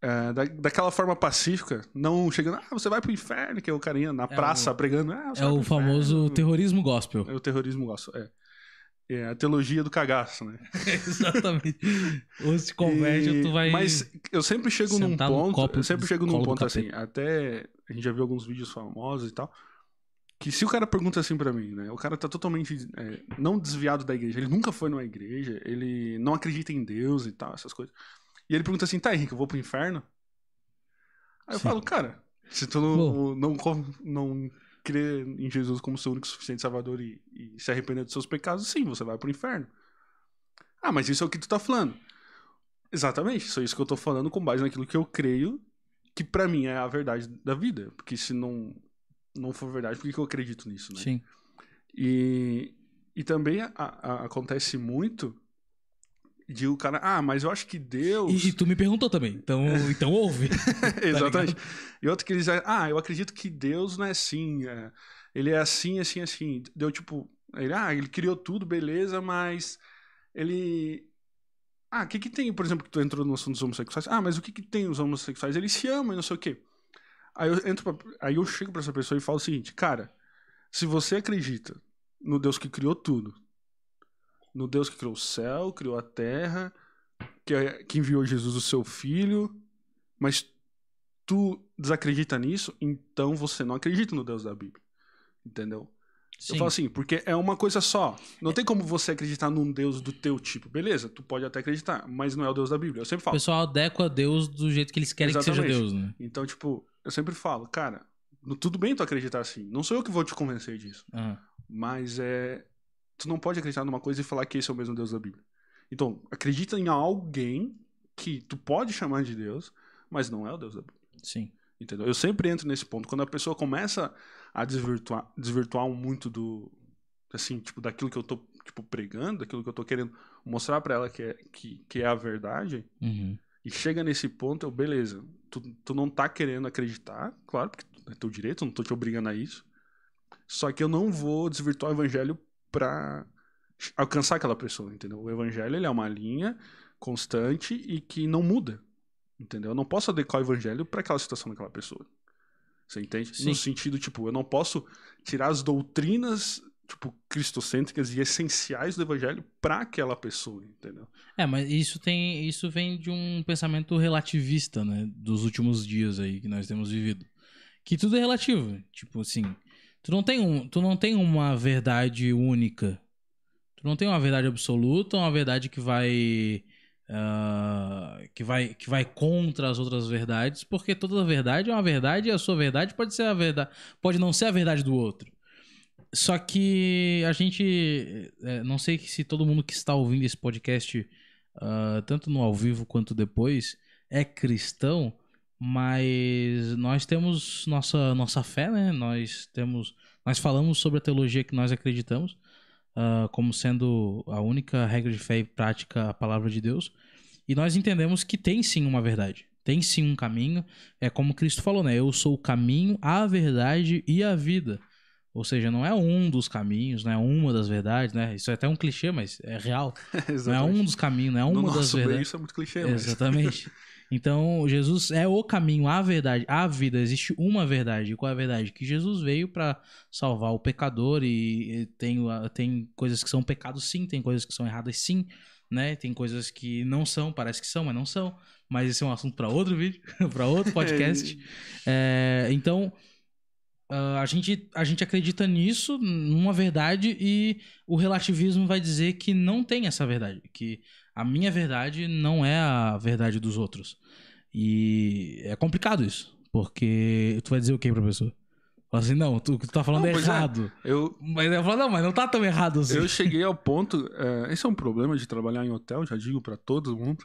é, da, daquela forma pacífica, não chegando, ah, você vai pro inferno, que é o carinha na praça o- pregando, ah, É o famoso terrorismo gospel. É o terrorismo gosto, é. É a teologia do cagaço, né? Exatamente. Ou se converte, E- ou tu vai. Mas eu sempre chego num ponto. eu sempre chego num ponto assim. Até a gente já viu alguns vídeos famosos e tal. Que se o cara pergunta assim pra mim, né? O cara tá totalmente é, não desviado da igreja. Ele nunca foi numa igreja. Ele não acredita em Deus e tal, essas coisas. E ele pergunta assim: tá, Henrique, eu vou pro inferno? Aí eu Sim. falo, cara, se tu não, não, não crê em Jesus como seu único suficiente salvador e, e se arrepender dos seus pecados, sim, você vai pro inferno. Ah, mas isso é o que tu tá falando. Exatamente, isso é isso que eu tô falando com base naquilo que eu creio que pra mim é a verdade da vida. Porque se não, não for verdade, por que, que eu acredito nisso, né? Sim. E, e também a- a- acontece muito de o cara, ah, mas eu acho que Deus. E, e tu me perguntou também. Então, então ouve. Exatamente. ligado? e outro que eles ah, eu acredito que Deus não é assim. é, ele é assim, assim, assim. Deu tipo, ele, ah, ele criou tudo, beleza, mas ele. Ah, o que que tem, por exemplo, que tu entrou no assunto dos homossexuais? Ah, mas o que que tem os homossexuais? Eles se amam e não sei o quê. Aí eu, entro pra- aí eu chego pra essa pessoa e falo o seguinte, cara, se você acredita no Deus que criou tudo, no Deus que criou o céu, criou a terra, que, é- que enviou Jesus, o seu filho, mas tu desacredita nisso, então você não acredita no Deus da Bíblia. Entendeu? Sim. Eu falo assim, porque é uma coisa só. Não tem como você acreditar num Deus do teu tipo. Beleza, tu pode até acreditar, mas não é o Deus da Bíblia. Eu sempre O falo. pessoal adequa Deus do jeito que eles querem que Exatamente. seja Deus, né? Então, tipo, eu sempre falo, cara, tudo bem tu acreditar assim. Não sou eu que vou te convencer disso. Ah, Mas é. Tu não pode acreditar numa coisa e falar que esse é o mesmo Deus da Bíblia. Então, acredita em alguém que tu pode chamar de Deus, mas não é o Deus da Bíblia. Sim. Entendeu? Eu sempre entro nesse ponto. Quando a pessoa começa a desvirtuar, desvirtuar muito do. Assim, tipo, daquilo que eu tô tipo, pregando, daquilo que eu tô querendo mostrar para ela que é, que, que é a verdade, Uhum. e chega nesse ponto, eu, beleza, tu, tu não tá querendo acreditar, claro, porque é teu direito, eu não tô te obrigando a isso. Só que eu não vou desvirtuar o evangelho pra alcançar aquela pessoa, entendeu? O evangelho ele é uma linha constante e que não muda, entendeu? Eu não posso adequar o evangelho para aquela situação daquela pessoa. Você entende? Sim. No sentido, tipo, eu não posso tirar as doutrinas, tipo, cristocêntricas e essenciais do evangelho para aquela pessoa, entendeu? É, mas isso tem, isso vem de um pensamento relativista, né, dos últimos dias aí que nós temos vivido. Que tudo é relativo, tipo assim, tu não tem um, tu não tem uma verdade única. Tu não tem uma verdade absoluta, uma verdade que vai ah, que vai que vai contra as outras verdades, porque toda verdade é uma verdade e a sua verdade pode ser a verdade, pode não ser a verdade do outro. Só que a gente. é, não sei se todo mundo que está ouvindo esse podcast, ah, tanto no ao vivo quanto depois, é cristão, mas nós temos nossa, nossa fé, né? Nós temos. Nós falamos sobre a teologia que nós acreditamos, ah, como sendo a única regra de fé e prática a palavra de Deus. E nós entendemos que tem sim uma verdade. Tem sim um caminho. É como Cristo falou, né? Eu sou o caminho, a verdade e a vida. Ou seja, não é um dos caminhos, não é uma das verdades, né? Isso é até um clichê, mas é real. Não é um dos caminhos, não é no uma das nosso meio verdades. isso é muito clichê, mas... Então, Jesus é o caminho, a verdade, a vida. Existe uma verdade. Qual é a verdade? Que Jesus veio para salvar o pecador e e tem, tem coisas que são pecados sim, tem coisas que são erradas sim, né? Tem coisas que não são, parece que são, mas não são. Mas esse é um assunto para outro vídeo, para outro podcast. É, então, ah, a, gente, a gente acredita nisso, numa verdade, e o relativismo vai dizer que não tem essa verdade. Que a minha verdade não é a verdade dos outros. E é complicado isso. Porque tu vai dizer o que pra pessoa? Fala assim, não, tu, tu tá falando Não, pois é. errado. Eu, Mas eu falo, não, mas não tá tão errado assim. eu cheguei ao ponto. é, esse é um problema de trabalhar em hotel, já digo pra todo mundo.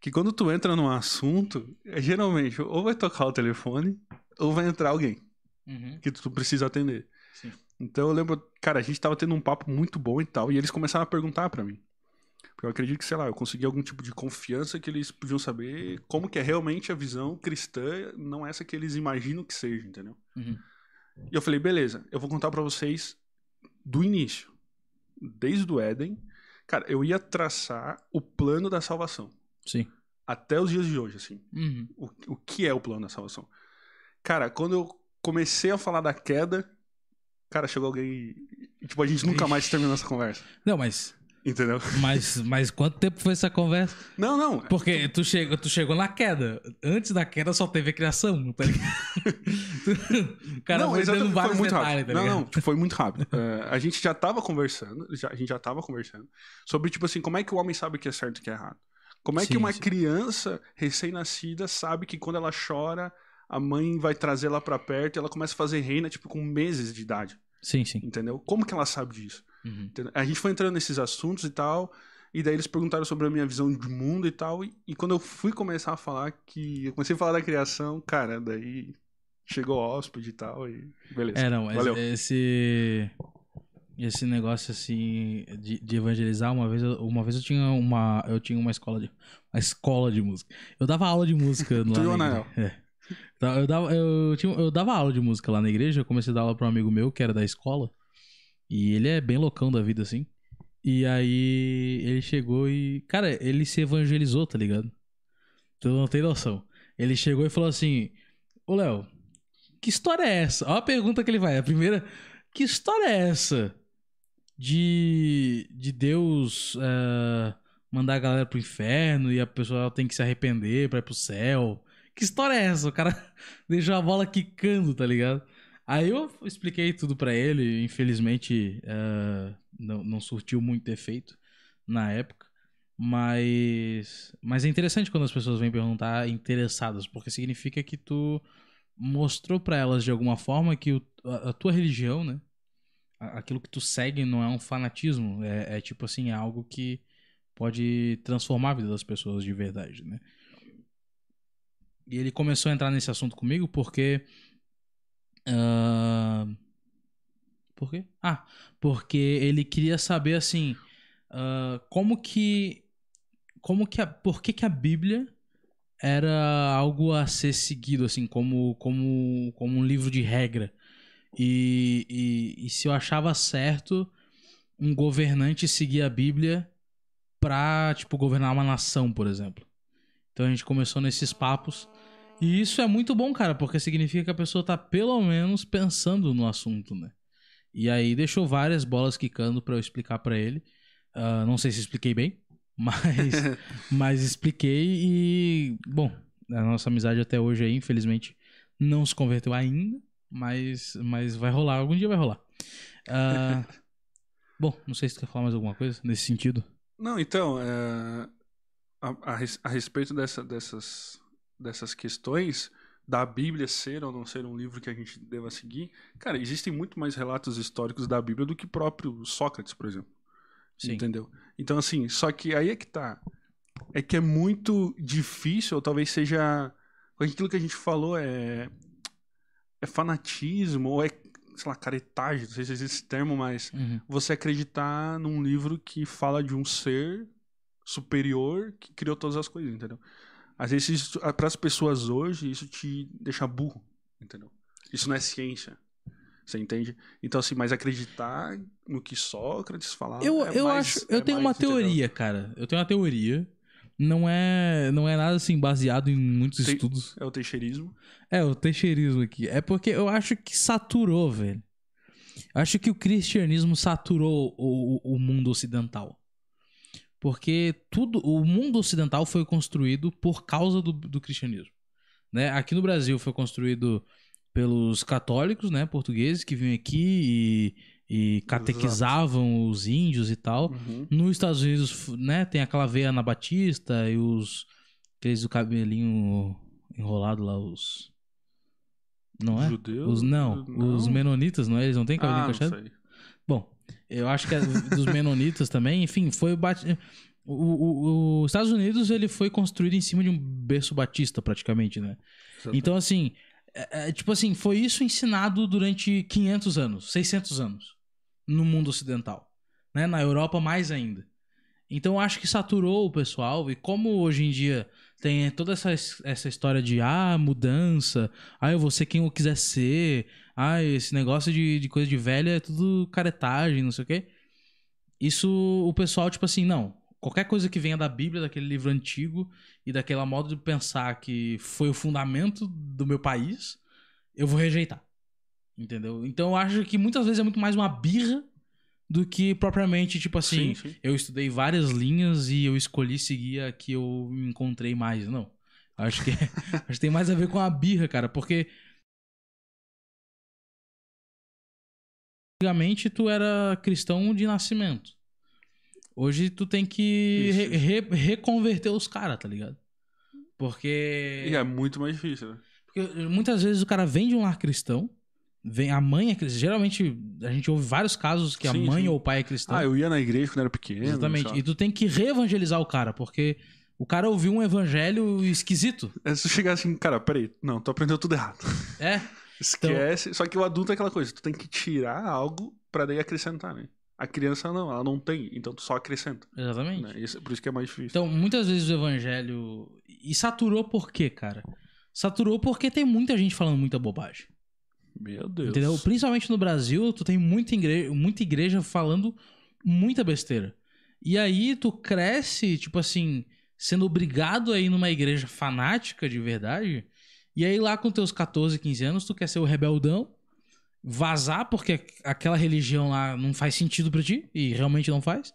Que quando tu entra num assunto, é, geralmente ou vai tocar o telefone ou vai entrar alguém Uhum, que tu precisa atender. sim. Então eu lembro, cara, a gente tava tendo um papo muito bom e tal, e eles começaram a perguntar pra mim. Porque eu acredito que, sei lá, eu consegui algum tipo de confiança que eles podiam saber como que é realmente a visão cristã, não essa que eles imaginam que seja, entendeu? Uhum. E eu falei, beleza, eu vou contar pra vocês do início. Desde o Éden. Cara, eu ia traçar o plano da salvação. Sim. Até os dias de hoje, assim. Uhum. O, o que é o plano da salvação? Cara, quando eu comecei a falar da queda, cara, chegou alguém. e, Tipo, a gente nunca mais terminou essa conversa. Não, mas, Entendeu? mas, mas quanto tempo foi essa conversa? Não, não. Porque tu chegou, tu chegou na queda. Antes da queda só teve a criação, tá ligado? o cara não, foi dando vários foi muito detalhes, rápido. tá não, ligado? não, foi muito rápido. É, a gente já tava conversando, já- a gente já tava conversando sobre, tipo assim, como é que o homem sabe o que é certo e o que é errado. Como é que Sim, uma sim. criança recém-nascida sabe que quando ela chora, a mãe vai trazer ela pra perto e ela começa a fazer reina, tipo, com meses de idade, Sim, sim. entendeu? Como que ela sabe disso? Uhum. A gente foi entrando nesses assuntos e tal, e daí eles perguntaram sobre a minha visão de mundo e tal, e, e quando eu fui começar a falar que... Eu comecei a falar da criação, cara, daí chegou o hóspede e tal, e beleza. É, não, Valeu. esse, esse negócio assim de, de evangelizar, uma vez, eu- uma vez eu tinha uma eu tinha uma escola de uma escola de música. Eu dava aula de música no Tu na. É. Então, Eu dava, eu, tinha, eu dava aula de música lá na igreja, eu comecei a dar aula pra um amigo meu que era da escola. E ele é bem loucão da vida, assim. E aí ele chegou e. Cara, ele se evangelizou, tá ligado? Tu não tem noção. Ele chegou e falou assim: Ô Léo, que história é essa? Olha a pergunta que ele vai. A primeira, que história é essa de, de Deus eh, mandar a galera pro inferno e a pessoa tem que se arrepender pra ir pro céu? Que história é essa? O cara deixou a bola quicando, tá ligado? Aí eu expliquei tudo pra ele. Infelizmente, eh, não, não surtiu muito efeito na época. Mas, mas é interessante quando as pessoas vêm perguntar interessadas, porque significa que tu mostrou pra elas de alguma forma que o- a, a tua religião, né? aquilo que tu segue não é um fanatismo, é, é tipo assim, é algo que pode transformar a vida das pessoas de verdade, né? E ele começou a entrar nesse assunto comigo porque. Por quê? Ah, porque ele queria saber assim. ah, como que. Como que a. Por que, que a Bíblia era algo a ser seguido, assim, como, como, como um livro de regra. E, e, e se eu achava certo um governante seguir a Bíblia pra, tipo, governar uma nação, por exemplo. Então a gente começou nesses papos. E isso é muito bom, cara, porque significa que a pessoa tá pelo menos pensando no assunto, né? E aí deixou várias bolas quicando pra eu explicar pra ele. Ah, não sei se expliquei bem, mas, mas expliquei e, bom, a nossa amizade até hoje aí, infelizmente, não se converteu ainda, mas, mas vai rolar, algum dia vai rolar. Ah, bom, não sei se tu quer falar mais alguma coisa nesse sentido. Não, então, é, a, a a respeito dessa- dessas, dessas questões da Bíblia ser ou não ser um livro que a gente deva seguir, cara, existem muito mais relatos históricos da Bíblia do que próprio Sócrates, por exemplo. Sim. Entendeu? Então, assim, só que aí é que tá. É que é muito difícil, ou talvez seja. Aquilo que a gente falou é. É fanatismo, ou é, sei lá, caretagem, não sei se existe esse termo, mas Uhum. você acreditar num livro que fala de um ser superior que criou todas as coisas, entendeu? Às vezes, para as pessoas hoje, isso te deixa burro, entendeu? Isso não é ciência. Você entende? Então, assim, mas acreditar no que Sócrates falava. Eu, é eu mais- acho, eu é tenho mais, uma entendeu? teoria, cara. Eu tenho uma teoria. Não é, não é nada assim baseado em muitos estudos. É o teixeirismo. É, o teixeirismo aqui. É porque eu acho que saturou, velho. Eu acho que o cristianismo saturou o, o- o mundo ocidental. Porque tudo, o mundo ocidental foi construído por causa do, do cristianismo. Né? Aqui no Brasil foi construído pelos católicos, né, portugueses, que vinham aqui e, e catequizavam os índios e tal. Uhum. Nos Estados Unidos, né, tem aquela veia anabatista e os. Aqueles do cabelinho enrolado lá, os. Não é? Judeus? Os, não, os menonitas, não é? Eles não têm cabelinho ah, não. Bom, eu acho que é dos menonitas também, enfim, foi o, o- os Estados Unidos ele foi construído em cima de um berço batista praticamente, né? Exatamente. Então assim, é- é, tipo assim, foi isso ensinado durante 500 anos, 600 anos no mundo ocidental, né? Na Europa mais ainda. Então eu acho que saturou o pessoal e como hoje em dia tem toda essa, essa história de ah, mudança, ah, eu vou ser quem eu quiser ser, ah, esse negócio de, de coisa de velho é tudo caretagem, não sei o quê. Isso, o pessoal, tipo assim, não. Qualquer coisa que venha da Bíblia, daquele livro antigo e daquela modo de pensar que foi o fundamento do meu país, eu vou rejeitar. Entendeu? Então eu acho que muitas vezes é muito mais uma birra do que propriamente, tipo assim, Sim, sim. eu estudei várias linhas e eu escolhi seguir a que eu encontrei mais. Não. Acho que, acho que tem mais a ver com a birra, cara, porque antigamente tu era cristão de nascimento. Hoje tu tem que re- re- reconverter os caras, tá ligado? Porque, E é muito mais difícil, né? porque muitas vezes o cara vem de um lar cristão, vem a mãe é cristã. Geralmente a gente ouve vários casos que a Sim, mãe sim. ou o pai é cristão. Ah, eu ia na igreja quando era pequeno. Exatamente. E tu tem que reevangelizar o cara, porque o cara ouviu um evangelho esquisito. É se tu chegar assim, cara, peraí, não, tu aprendeu tudo errado. É. Esquece. Só que o adulto é aquela coisa, tu tem que tirar algo pra daí acrescentar, né? A criança não, ela não tem, então tu só acrescenta. Exatamente. Né? Isso- por isso que é mais difícil. Então, muitas vezes o evangelho. E saturou por quê, cara? Saturou porque tem muita gente falando muita bobagem. Meu Deus. Entendeu? Principalmente no Brasil, tu tem muita igreja, muita igreja falando muita besteira. E aí tu cresce, tipo assim, sendo obrigado a ir numa igreja fanática de verdade. E aí lá com teus 14, 15 anos, tu quer ser o rebeldão, vazar porque aquela religião lá não faz sentido pra ti, e realmente não faz.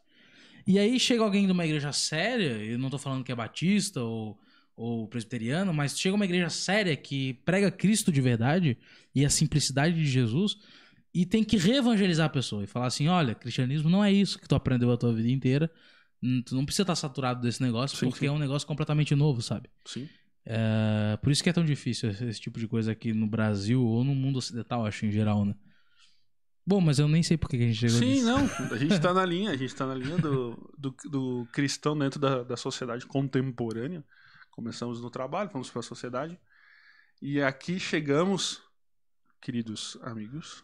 E aí chega alguém de uma igreja séria, eu não tô falando que é batista ou, ou presbiteriano, mas chega uma igreja séria que prega Cristo de verdade e a simplicidade de Jesus e tem que reevangelizar a pessoa e falar assim: olha, cristianismo não é isso que tu aprendeu a tua vida inteira. Tu não precisa estar saturado desse negócio Sim, porque sim. é um negócio completamente novo, sabe? Sim. É, por isso que é tão difícil esse, tipo de coisa aqui no Brasil ou no mundo ocidental, acho, em geral, né? Bom, mas eu nem sei por que a gente chegou Sim, nisso. não. A gente tá na linha, a gente tá na linha do, do, do cristão dentro da, da sociedade contemporânea. Começamos no trabalho, fomos para a sociedade. E aqui chegamos, queridos amigos,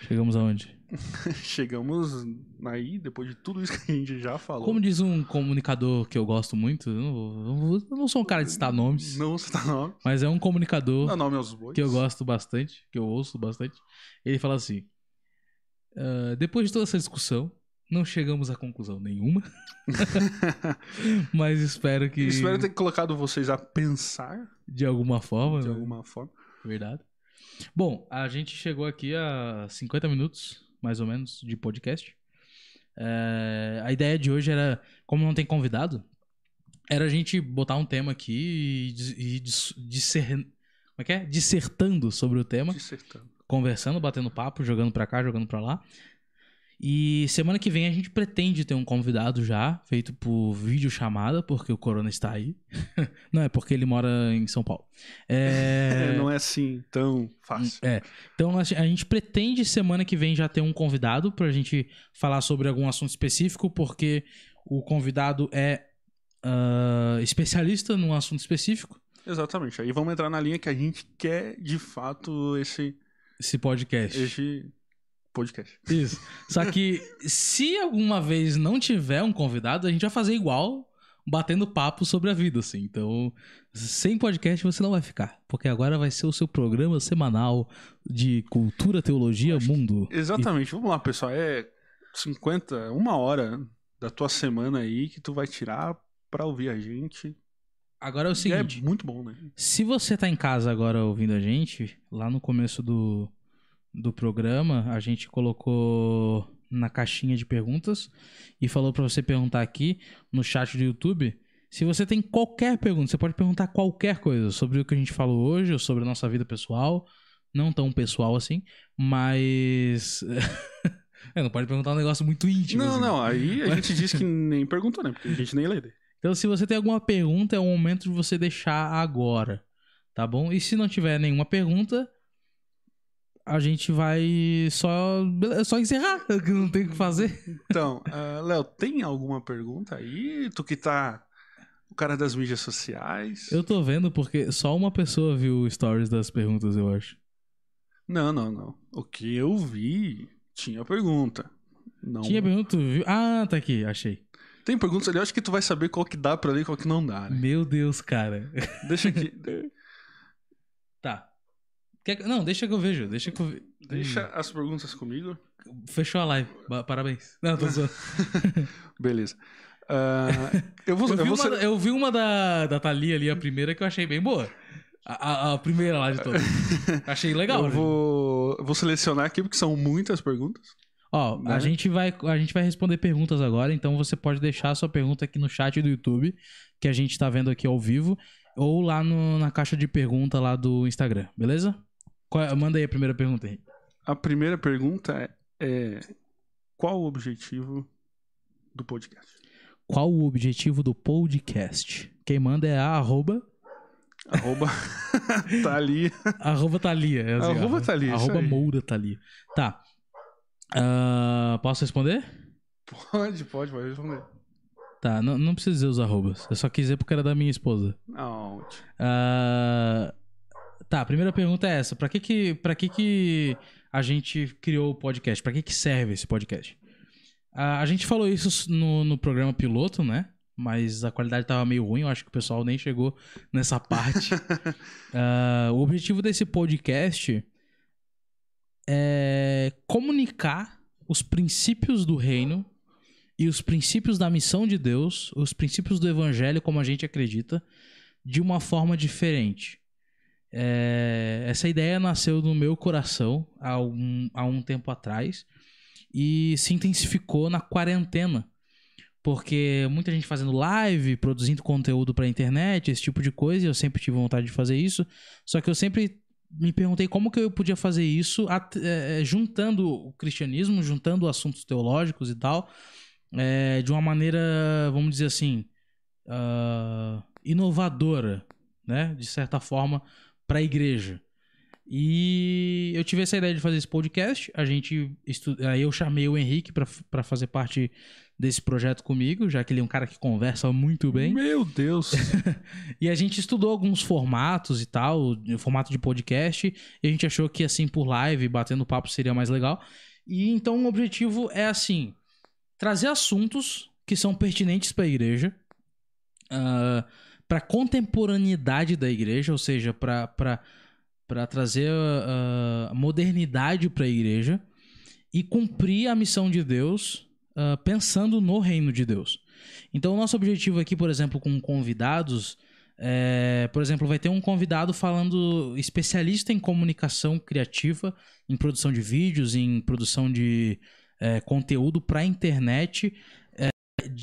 Chegamos aonde? chegamos aí, depois de tudo isso que a gente já falou. Como diz um comunicador que eu gosto muito, eu não, vou- eu não sou um cara de citar nomes, Não está nome. mas é um comunicador Dá nome aos bois. que eu gosto bastante, que eu ouço bastante. Ele fala assim: "Ah, depois de toda essa discussão, não chegamos a conclusão nenhuma, mas espero que Espero ter colocado vocês a pensar de alguma forma, de né? alguma forma. verdade. Bom, a gente chegou aqui a 50 minutos, mais ou menos, de podcast. É, a ideia de hoje era, como não tem convidado, era a gente botar um tema aqui e, e dis- discer, como é que é? dissertando sobre o tema, Dissertando. conversando, batendo papo, jogando pra cá, jogando pra lá. E semana que vem a gente pretende ter um convidado já, feito por vídeo chamada, porque o Corona está aí. não, é porque ele mora em São Paulo. É... não é assim tão fácil. É. Então a a gente pretende semana que vem já ter um convidado pra gente falar sobre algum assunto específico, porque o convidado é ah, especialista num assunto específico. Exatamente. Aí vamos entrar na linha que a gente quer de fato esse, Esse podcast. esse podcast. Isso. Só que se alguma vez não tiver um convidado, a gente vai fazer igual, batendo papo sobre a vida, assim. Então, sem podcast você não vai ficar, porque agora vai ser o seu programa semanal de cultura, teologia, mundo. Exatamente. Vamos lá, pessoal. É 50, uma hora da tua semana aí que tu vai tirar pra ouvir a gente. Agora é o E seguinte. é muito bom, né? Se você tá em casa agora ouvindo a gente, lá no começo do, do programa, a gente colocou na caixinha de perguntas e falou pra você perguntar aqui no chat do YouTube. Se você tem qualquer pergunta, você pode perguntar qualquer coisa sobre o que a gente falou hoje ou sobre a nossa vida pessoal. Não tão pessoal assim, mas. É, não pode perguntar um negócio muito íntimo. Não, assim. não. Aí a gente disse que nem perguntou, né? Porque a gente nem lê. Então, se você tem alguma pergunta, é o momento de você deixar agora, tá bom? E se não tiver nenhuma pergunta, a gente vai só, só encerrar, que não tem o que fazer. Então, ah, Léo, tem alguma pergunta aí? Tu que tá o cara das mídias sociais. Eu tô vendo porque só uma pessoa viu stories das perguntas, eu acho. Não, não, não. O que eu vi tinha pergunta. Não... Tinha pergunta, viu? Ah, tá aqui, achei. Tem perguntas ali, eu acho que tu vai saber qual que dá pra ler e qual que não dá, né? Meu Deus, cara. Deixa aqui. Tá. Quer que- Não, deixa que eu vejo, deixa que eu ve... Deixa as perguntas comigo. Fechou a live, parabéns. Não, tô zoando. Beleza. Ah, eu vou, Eu eu vi, vou uma, ser- eu vi uma da, da Thalia ali, a primeira, que eu achei bem boa. A, a- a primeira lá de todas. Achei legal. eu né? vou, vou selecionar aqui porque são muitas perguntas. Ó, né? a, gente vai, a gente vai responder perguntas agora, então você pode deixar a sua pergunta aqui no chat do YouTube, que a gente tá vendo aqui ao vivo, ou lá no- na caixa de pergunta lá do Instagram, beleza? Qual manda aí a primeira pergunta aí. A primeira pergunta é, é qual o objetivo do podcast? Qual o objetivo do podcast? Quem manda é a arroba, Arroba tá ali. arroba Thalia. É assim, Arroba Thalia, Arroba. Moura Thalia. Tá. Ah, posso responder? Pode, pode, pode responder. Tá, não, não precisa dizer os arrobas. Eu só quis dizer porque era da minha esposa. Não, Ah, tá, a primeira pergunta é essa. Pra que que, pra que que a gente criou o podcast? Pra que que serve esse podcast? Ah, a gente falou isso no, no programa piloto, né? Mas a qualidade tava meio ruim. Eu acho que o pessoal nem chegou nessa parte. Ah, o objetivo desse podcast é comunicar os princípios do reino e os princípios da missão de Deus, os princípios do evangelho como a gente acredita, de uma forma diferente. É, essa ideia nasceu no meu coração há um, há um tempo atrás e se intensificou na quarentena. Porque muita gente fazendo live, produzindo conteúdo pra internet, esse tipo de coisa, e eu sempre tive vontade de fazer isso. Só que eu sempre me perguntei como que eu podia fazer isso at- é, juntando o cristianismo, juntando assuntos teológicos e tal, é, de uma maneira, vamos dizer assim, ah, inovadora, né? De certa forma, para a igreja. E eu tive essa ideia de fazer esse podcast. A gente estu... aí eu chamei o Henrique pra fazer parte desse projeto comigo, já que ele é um cara que conversa muito bem. Meu Deus. E a gente estudou alguns formatos e tal, o formato de podcast, e a gente achou que assim por live, batendo papo seria mais legal. E então o objetivo é assim, trazer assuntos que são pertinentes para a igreja, para contemporaneidade da igreja, ou seja, para trazer a modernidade para a igreja e cumprir a missão de Deus ah, pensando no reino de Deus. Então, o nosso objetivo aqui, por exemplo, com convidados, é, por exemplo, vai ter um convidado falando especialista em comunicação criativa, em produção de vídeos, em produção de é, conteúdo para a internet é,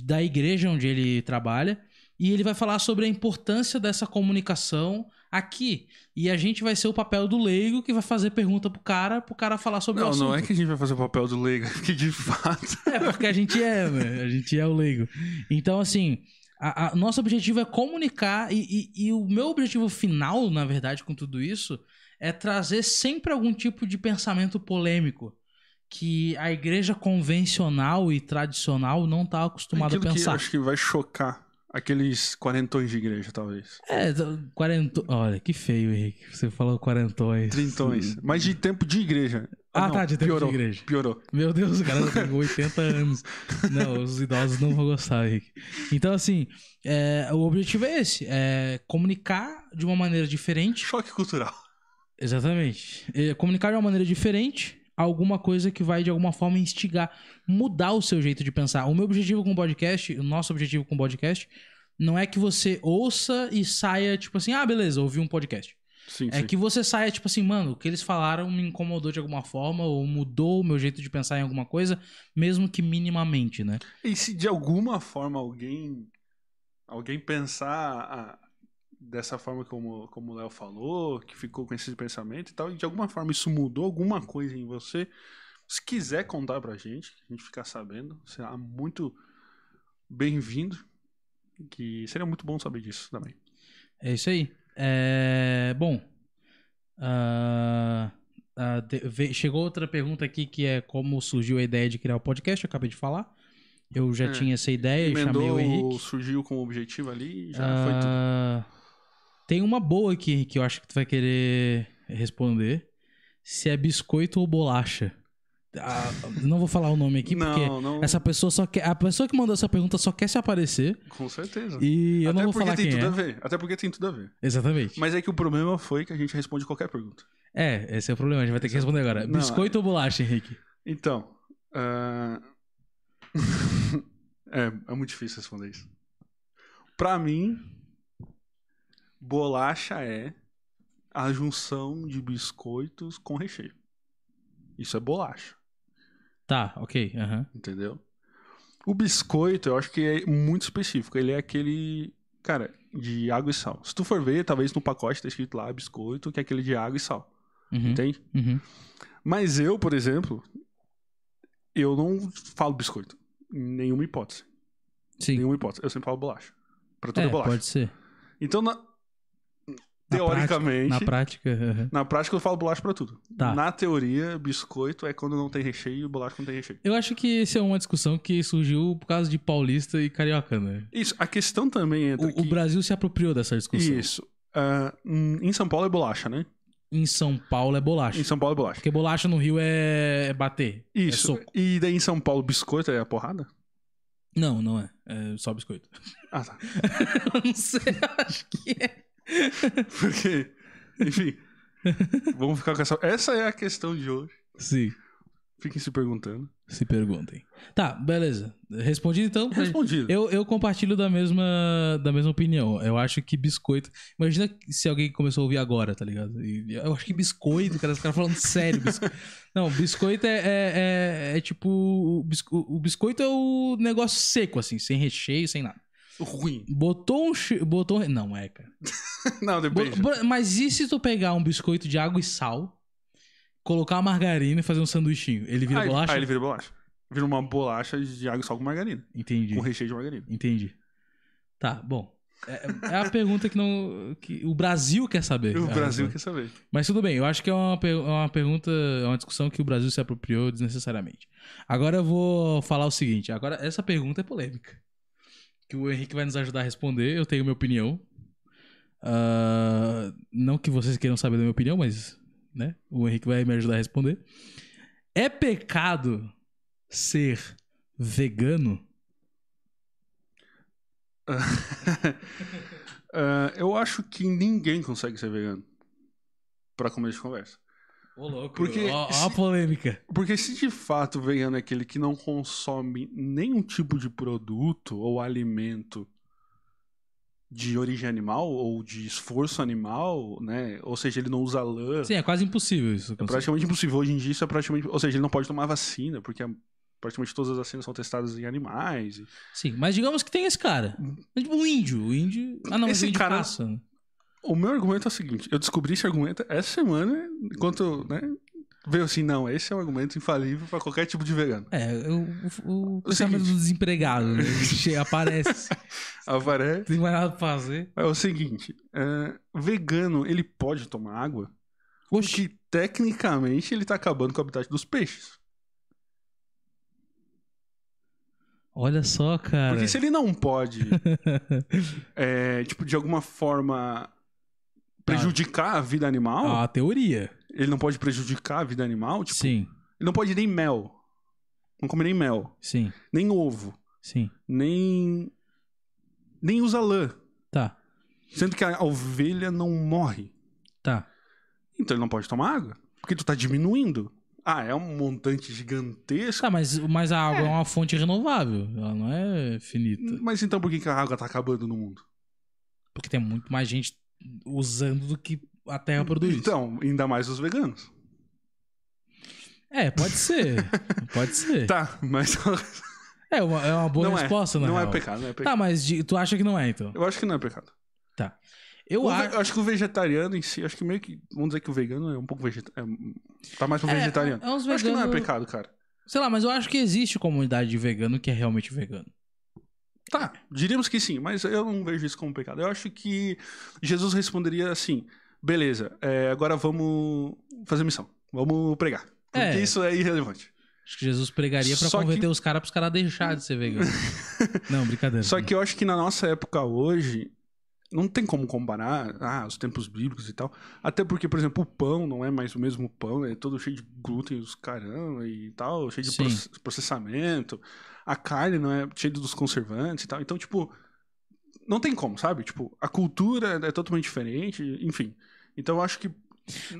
da igreja onde ele trabalha. E ele vai falar sobre a importância dessa comunicação aqui. E a gente vai ser o papel do leigo que vai fazer pergunta pro cara, pro cara falar sobre o Não, assunto. não é que a gente vai fazer o papel do leigo, é que de fato. É, porque a gente é, velho. A gente é o leigo. Então, assim, a- a- nosso objetivo é comunicar, e, e- e o meu objetivo final, na verdade, com tudo isso, é trazer sempre algum tipo de pensamento polêmico que a igreja convencional e tradicional não tá acostumada a Aquilo que eu pensar. acho que vai chocar aqueles quarentões de igreja, talvez. É, quarento... Olha, que feio, Henrique. Você falou quarentões. Trintões. Mas de tempo de igreja. Ah, não, tá, de tempo de piorou, igreja. Piorou. Meu Deus, o cara já tem 80 anos. Não, os idosos não vão gostar, Henrique. Então, assim, é, o objetivo é esse: é comunicar de uma maneira diferente. Choque cultural. Exatamente. É comunicar de uma maneira diferente alguma coisa que vai, de alguma forma, instigar, mudar o seu jeito de pensar. O meu objetivo com o podcast, o nosso objetivo com o podcast, não é que você ouça e saia, tipo assim, ah, beleza, ouvi um podcast. Sim, É sim. que você saia, tipo assim, mano, o que eles falaram me incomodou de alguma forma, ou mudou o meu jeito de pensar em alguma coisa, mesmo que minimamente, né? E se de alguma forma alguém alguém pensar ah, dessa forma como, como o Léo falou, que ficou com esse pensamento e tal, e de alguma forma isso mudou alguma coisa em você, se quiser contar pra gente, a gente ficar sabendo, será muito bem-vindo, que seria muito bom saber disso também. É isso aí. É... Bom. de- ve- Chegou outra pergunta aqui que é como surgiu a ideia de criar o podcast, eu acabei de falar. Eu já É. tinha essa ideia e chamei o Henrique. surgiu com o objetivo ali já foi tudo. Tem uma boa aqui que eu acho que tu vai querer responder. Se é biscoito ou bolacha. Ah, não vou falar o nome aqui porque não, não, essa pessoa só quer. A pessoa que mandou essa pergunta só quer se aparecer. com certeza. E eu Até não vou porque falar tem quem tudo é. a ver. Até porque tem tudo a ver. Exatamente. Mas é que o problema foi que a gente responde qualquer pergunta. É, esse é o problema. A gente vai ter que responder agora. Não, Biscoito ou bolacha, Henrique? Então, ah, é, é muito difícil responder isso. Pra mim, bolacha é a junção de biscoitos com recheio. Isso é bolacha, Tá, ok. aham. entendeu? O biscoito, eu acho que é muito específico. Ele é aquele, cara, de água e sal. Se tu for ver, talvez no pacote tá escrito lá biscoito, que é aquele de água e sal. Uhum, Entende? uhum. Mas eu, por exemplo, eu não falo biscoito. Nenhuma hipótese. Sim. Nenhuma hipótese. Eu sempre falo bolacha. Pra tudo é, É, bolacha. pode ser. Então, na- Na teoricamente, Na prática. aham. na prática eu falo bolacha pra tudo. Tá. Na teoria, biscoito é quando não tem recheio e bolacha quando tem recheio. Eu acho que isso é uma discussão que surgiu por causa de paulista e carioca, né? Isso. A questão também entra O, o que... Brasil se apropriou dessa discussão. Isso. Hum, em São Paulo é bolacha, né? Em São Paulo é bolacha. Em São Paulo é bolacha. Porque bolacha no Rio é, é bater. É Isso. soco. e daí em São Paulo, biscoito é a porrada? Não, não é. É só biscoito. Ah, tá. Eu não sei, acho que é. Porque, enfim, vamos ficar com essa... Essa é a questão de hoje. Sim, Fiquem se perguntando. se perguntem. Tá, beleza. Respondido então. Respondido. Eu, eu compartilho da mesma, da mesma opinião. Eu acho que biscoito. Imagina se alguém começou a ouvir agora, tá ligado? E eu acho que biscoito, cara, os caras falando sério. bisco- Não, biscoito é, é, é- é tipo. O o biscoito é o negócio seco, assim, sem recheio, sem nada. Ruim. Botou um. Botou. um- Não, é, cara. Não, depende. bo- Mas e se tu pegar um biscoito de água e sal, colocar a margarina e fazer um sanduichinho? Ele vira aí, bolacha? Aí ele vira bolacha. Vira uma bolacha de água e sal com margarina. Entendi. Com recheio de margarina. Entendi. Tá, bom. É, é a pergunta que não. Que o Brasil quer saber. O a Brasil resposta. quer saber. Mas tudo bem, eu acho que é uma, é uma pergunta, é uma discussão que o Brasil se apropriou desnecessariamente. Agora eu vou falar o seguinte: agora essa pergunta é polêmica. Que o Henrique vai nos ajudar a responder, eu tenho minha opinião. Ah, não que vocês queiram saber da minha opinião, mas né, o Henrique vai me ajudar a responder. É pecado ser vegano? Ah, eu acho que ninguém consegue ser vegano. Pra começo de conversa. Ô, louco. Porque ó, ó a polêmica. Porque se de fato o vegano é aquele que não consome nenhum tipo de produto ou alimento de origem animal ou de esforço animal, né? Ou seja, ele não usa lã. Sim, é quase impossível isso. É praticamente impossível. Hoje em dia isso é praticamente. Ou seja, ele não pode tomar vacina, porque a- praticamente todas as vacinas são testadas em animais. e- Sim, mas digamos que tem esse cara. É tipo um índio. O índio. Ah, não, Esse índio cara-. O meu argumento é o seguinte: eu descobri esse argumento essa semana, enquanto, né? Veio assim, não, esse é um argumento infalível pra qualquer tipo de vegano. É, o, o, o pensamento seguinte. do desempregado. né? Aparece, Avaré não tem mais nada pra fazer. é o seguinte: é, vegano, ele pode tomar água, Oxi. porque tecnicamente ele tá acabando com o habitat dos peixes. Olha só, cara. Porque se ele não pode, é, tipo, de alguma forma prejudicar a vida animal, a teoria. ele não pode prejudicar a vida animal, tipo, sim, ele não pode nem mel. Não come nem mel, sim, nem ovo, sim. nem nem usa lã, Tá, sendo que a ovelha não morre. tá. Então ele não pode tomar água, porque tu tá diminuindo. Ah, é um montante gigantesco. Tá, mas, mas a água é. uma fonte renovável. Ela não é finita. Mas então por que, que a água tá acabando no mundo? Porque tem muito mais gente usando do que a Terra produz. Então, ainda mais os veganos. É, pode ser. pode ser. Tá, mas É, uma, é uma boa não resposta, é, não é real. pecado, não é pecado. Tá, mas de- tu acha que não é, então? Eu acho que não é pecado. Eu O ve- acho. eu acho que o vegetariano em si, acho que meio que. Vamos dizer que o vegano é um pouco vegetariano. tá mais pro É, vegetariano. é uns Eu acho que não é pecado, cara. Sei lá, mas eu acho que existe comunidade de vegano que é realmente vegano. Tá, diríamos que sim, mas eu não vejo isso como pecado. Eu acho que Jesus responderia assim: beleza, é, agora vamos fazer missão. Vamos pregar. Porque É. isso é irrelevante. Acho que Jesus pregaria pra Só que- converter os caras pros caras deixar de ser vegano. não, brincadeira. Só que eu acho que na nossa época hoje, não tem como comparar ah, os tempos bíblicos e tal. Até porque, por exemplo, o pão não é mais o mesmo pão, é todo cheio de glúten, os caramba e tal, cheio de Sim. proce- processamento. A carne não é cheia dos conservantes e tal. Então, tipo, não tem como, sabe? Tipo, a cultura é totalmente diferente, enfim. Então eu acho que.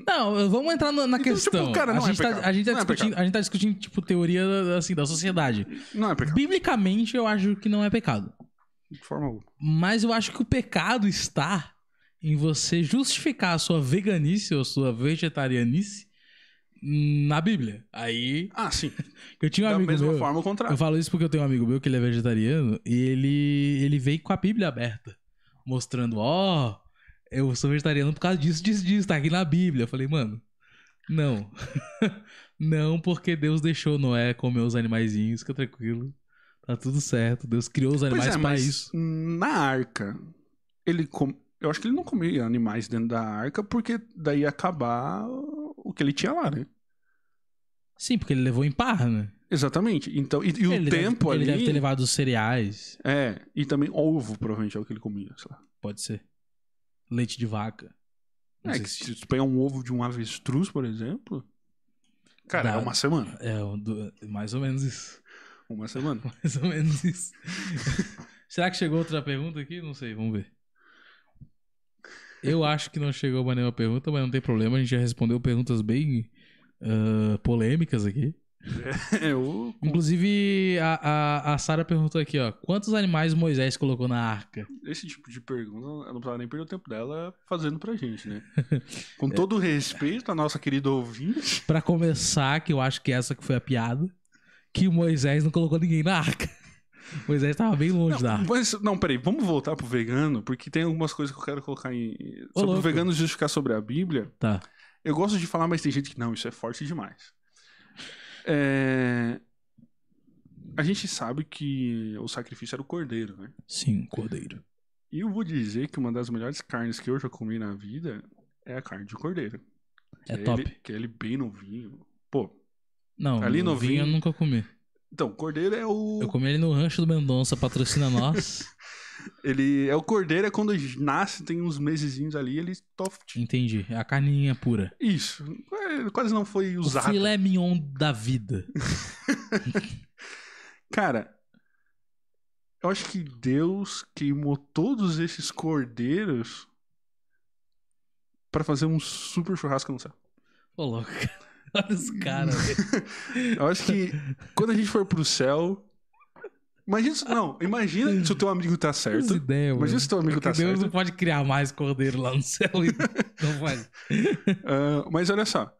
Não, vamos entrar na, na Então, questão. tipo, cara, a, é gente tá, a gente tá Não é discutindo, a gente tá discutindo, tipo, teoria assim, da sociedade. Não é pecado, Biblicamente, eu acho que não é pecado. de forma alguma. Mas eu acho que o pecado está em você justificar a sua veganice ou sua vegetarianice na Bíblia. Aí, Ah, sim. eu tinha um da amigo mesma meu. forma, o contrário. Eu falo isso porque eu tenho um amigo meu que ele é vegetariano e ele, ele veio com a Bíblia aberta, mostrando, ó, eu sou vegetariano por causa disso, disso, disso, tá aqui na Bíblia. Eu falei, mano, não. não, porque Deus deixou Noé comer os animaizinhos, fica tranquilo. Tá tudo certo. Deus criou os Pois animais é, pra mas isso. na arca, ele com... eu acho que ele não comia animais dentro da arca, porque daí ia acabar o que ele tinha lá, né? Sim, porque ele levou em parra, né? Exatamente. Então, e, e o ele tempo deve, ali. Ele deve ter levado os cereais, É, e também ovo, provavelmente é o que ele comia, sei lá. pode ser. Leite de vaca. Não É, que se- tu pegar um ovo de um avestruz, por exemplo. Cara, Dá- é uma semana. É, do- mais ou menos isso. Uma semana. Mais ou menos isso. Será que chegou outra pergunta aqui? Não sei, vamos ver. Eu acho que não chegou mais nenhuma pergunta, mas não tem problema. A gente já respondeu perguntas bem ah, polêmicas aqui. eu. Inclusive, a, a, a Sara perguntou aqui, ó. Quantos animais Moisés colocou na arca? Esse tipo de pergunta, eu não precisava nem perder o tempo dela fazendo pra gente, né? Com todo o respeito à nossa querida ouvinte. Pra começar, que eu acho que essa que foi a piada, que Moisés não colocou ninguém na arca. Moisés tava bem longe da Não, arca. mas, não, peraí, vamos voltar pro vegano, porque tem algumas coisas que eu quero colocar em. Ô, Sobre o louco. vegano justificar sobre a Bíblia. Tá. Eu gosto de falar, mas tem gente que não, isso é forte demais. É, A gente sabe que o sacrifício era o cordeiro, né? Sim, cordeiro. E eu vou dizer que uma das melhores carnes que eu já comi na vida é a carne de cordeiro. É que top. Ele, que é ele bem novinho. Pô, Não, Ali no no vinho eu nunca comi. Então, cordeiro é o. Eu comi ele no rancho do Mendonça, patrocina nós. Ele é o cordeiro, é quando nasce, tem uns mesezinhos ali, ele toft. Entendi. É a carninha pura. Isso. É, Quase não foi O usado. filé mignon da vida. Cara, eu acho que Deus queimou todos esses cordeiros pra fazer um super churrasco no céu. Ô, louco. Olha os caras. Eu acho que quando a gente for pro céu. Imagina se, Não, imagina se o teu amigo tá certo. ideia. Imagina se teu amigo Porque tá Deus certo. não pode criar mais cordeiro lá no céu. e Não pode. Ah, mas olha só.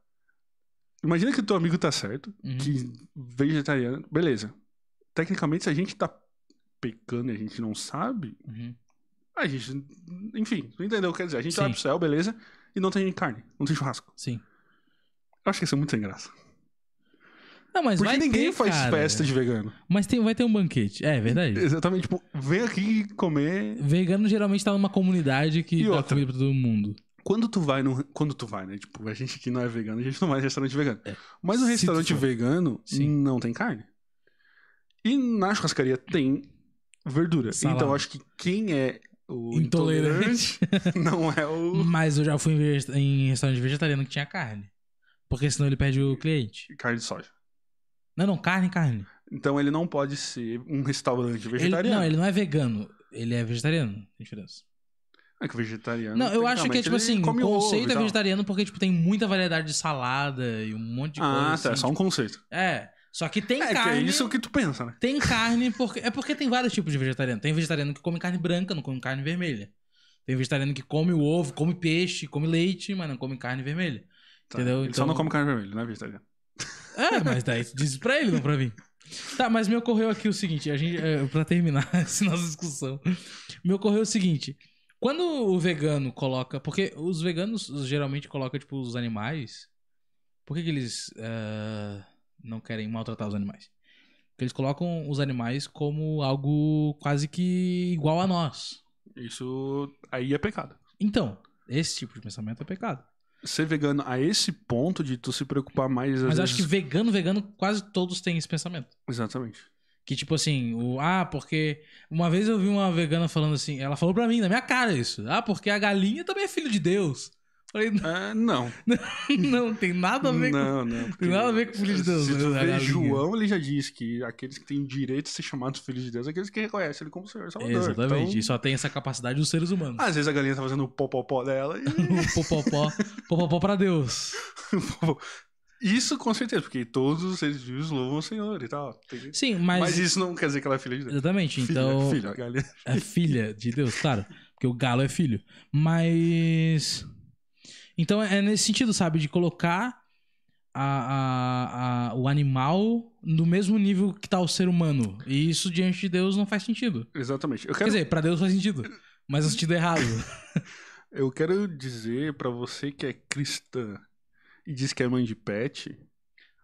Imagina que o teu amigo tá certo, Uhum. que vegetariano. Beleza. Tecnicamente, se a gente tá pecando e a gente não sabe, Uhum. a gente. Enfim, tu entendeu? Quer dizer, a gente vai Sim. pro céu, beleza, e não tem carne, não tem churrasco. Sim. Eu acho que isso é muito sem graça. Não, mas Porque vai ninguém ter, faz cara. festa de vegano. Mas tem, vai ter um banquete. É, verdade. Exatamente, tipo, vem aqui comer. Vegano geralmente tá numa comunidade que E dá outra? comida pra todo mundo. Quando tu vai no. Quando tu vai, né? Tipo, a gente que não é vegano, a gente não vai em restaurante vegano. É. Mas Se restaurante tu for. vegano Sim. não tem carne. E na churrascaria tem verdura. Salada. Então eu acho que quem é o Intolerante. intolerante não é o Mas eu já fui em, vege- em restaurante vegetariano que tinha carne. Porque senão ele perde o cliente. carne de soja. Não, não, carne, carne. Então ele não pode ser um restaurante Ele, vegetariano. não, ele não é vegano. Ele é vegetariano. Tem diferença. É que vegetariano. Não, eu acho que é tipo assim, ele o conceito é vegetariano porque tipo tem muita variedade de salada e um monte de coisa. Ah, tá. assim, É só um tipo- conceito. É, só que tem é que carne. é isso que tu pensa, né? Tem carne porque é porque tem vários tipos de vegetariano. Tem vegetariano que come carne branca, não come carne vermelha. Tem vegetariano que come o ovo, come peixe, come leite, mas não come carne vermelha. Tá. Entendeu? Ele só Então- não come carne vermelha, não é vegetariano. É, mas daí tu diz pra ele, não pra mim. Tá, mas me ocorreu aqui o seguinte, a gente, é, pra terminar essa nossa discussão, me ocorreu o seguinte, quando o vegano coloca, porque os veganos geralmente colocam, tipo, os animais, por que que eles eh, não querem maltratar os animais? Porque eles colocam os animais como algo quase que igual a nós. Isso aí é pecado. Então, esse tipo de pensamento é pecado. Ser vegano a esse ponto de tu se preocupar mais. Mas acho que vegano, vegano, quase todos têm esse pensamento. Exatamente. Que tipo assim, o, ah, porque. Uma vez eu vi uma vegana falando assim, ela falou pra mim, na minha cara isso. Ah, porque a galinha também é filho de Deus. Falei, É, não. não, tem nada a ver com. não, não. porque Tem nada a ver com filho de Deus, Se tu vê. João, ele já disse que aqueles que têm direito de ser chamados filhos de Deus são aqueles que reconhecem ele como Senhor Salvador. Exatamente. Então, E só tem essa capacidade dos seres humanos. às vezes a galinha tá fazendo o popopó dela e. O popopó, popopó pra Deus. Isso com certeza, porque todos os seres vivos louvam o Senhor e tal. Tem- Sim, mas. Mas... isso não quer dizer que ela é filha de Deus. Exatamente. Filha, Então. filha. É filha de Deus, claro. Porque o galo é filho. Mas. Então é nesse sentido, sabe? De colocar a, a- a- o animal no mesmo nível que tá o ser humano. E isso diante de Deus não faz sentido. Exatamente. Eu Quer quero, dizer, pra Deus faz sentido. Mas no sentido errado. eu quero dizer pra você que é cristã e diz que é mãe de pet,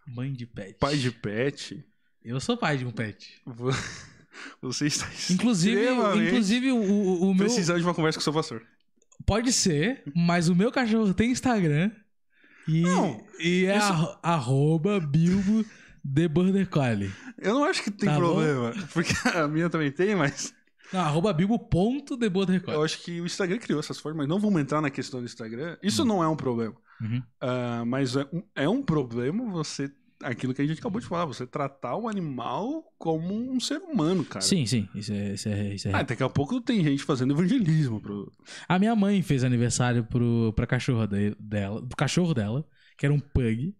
Mãe de pet. pai de pet, Eu sou pai de um pet. vo- você está Inclusive, inclusive o, o- o meu. precisando de uma conversa com o seu pastor. Pode ser, mas o meu cachorro tem Instagram. E, Não, e é isso- arro- arroba Bilbo The Border Collie. Eu não acho que tem Tá bom. problema, porque a minha também tem, mas Não, arroba Bilbo ponto The Border Collie. eu acho que o Instagram criou essas formas. Não vamos entrar na questão do Instagram. Isso não é um problema. Uhum. Ah, mas é um, é um problema você. Aquilo que a gente acabou de falar, você tratar o animal como um ser humano, cara. Sim, sim, isso é, isso é, isso é Ah, daqui a pouco tem gente fazendo evangelismo pro. A minha mãe fez aniversário pro, pra cachorra de- dela, do cachorro dela, que era um pug,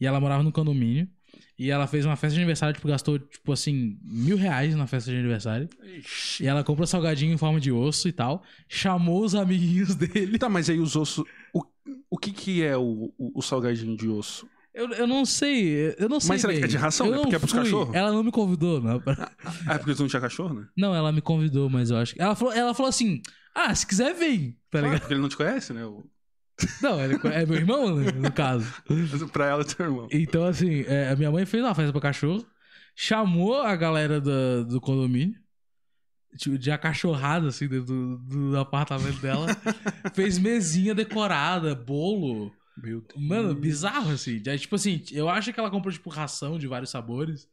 e ela morava no condomínio. E ela fez uma festa de aniversário, tipo, gastou, tipo assim, mil reais na festa de aniversário. Ixi. E ela comprou salgadinho em forma de osso e tal. Chamou os amiguinhos dele. Tá, mas aí os ossos. O, o que que é o, o, o salgadinho de osso? Eu, eu não sei, eu não sei. Mas será que é bem. de ração? Eu É não porque é pros cachorros? Ela não me convidou, não. Ah, é porque tu não tinha cachorro, né? Não, ela me convidou, mas eu acho que. Ela falou, ela falou assim: ah, se quiser, vem. Tá Ah, ligado? porque ele não te conhece, né? O- Não, ele é meu irmão, né, no caso. Pra ela, teu irmão. Então, assim, é, a minha mãe fez uma festa pra cachorro, chamou a galera do, do condomínio, tipo, de acachorrada, assim, dentro do, do apartamento dela. Fez mesinha decorada, bolo. Meu Deus. Mano, bizarro, assim. Aí, tipo assim, eu acho que ela comprou, tipo, ração de vários sabores.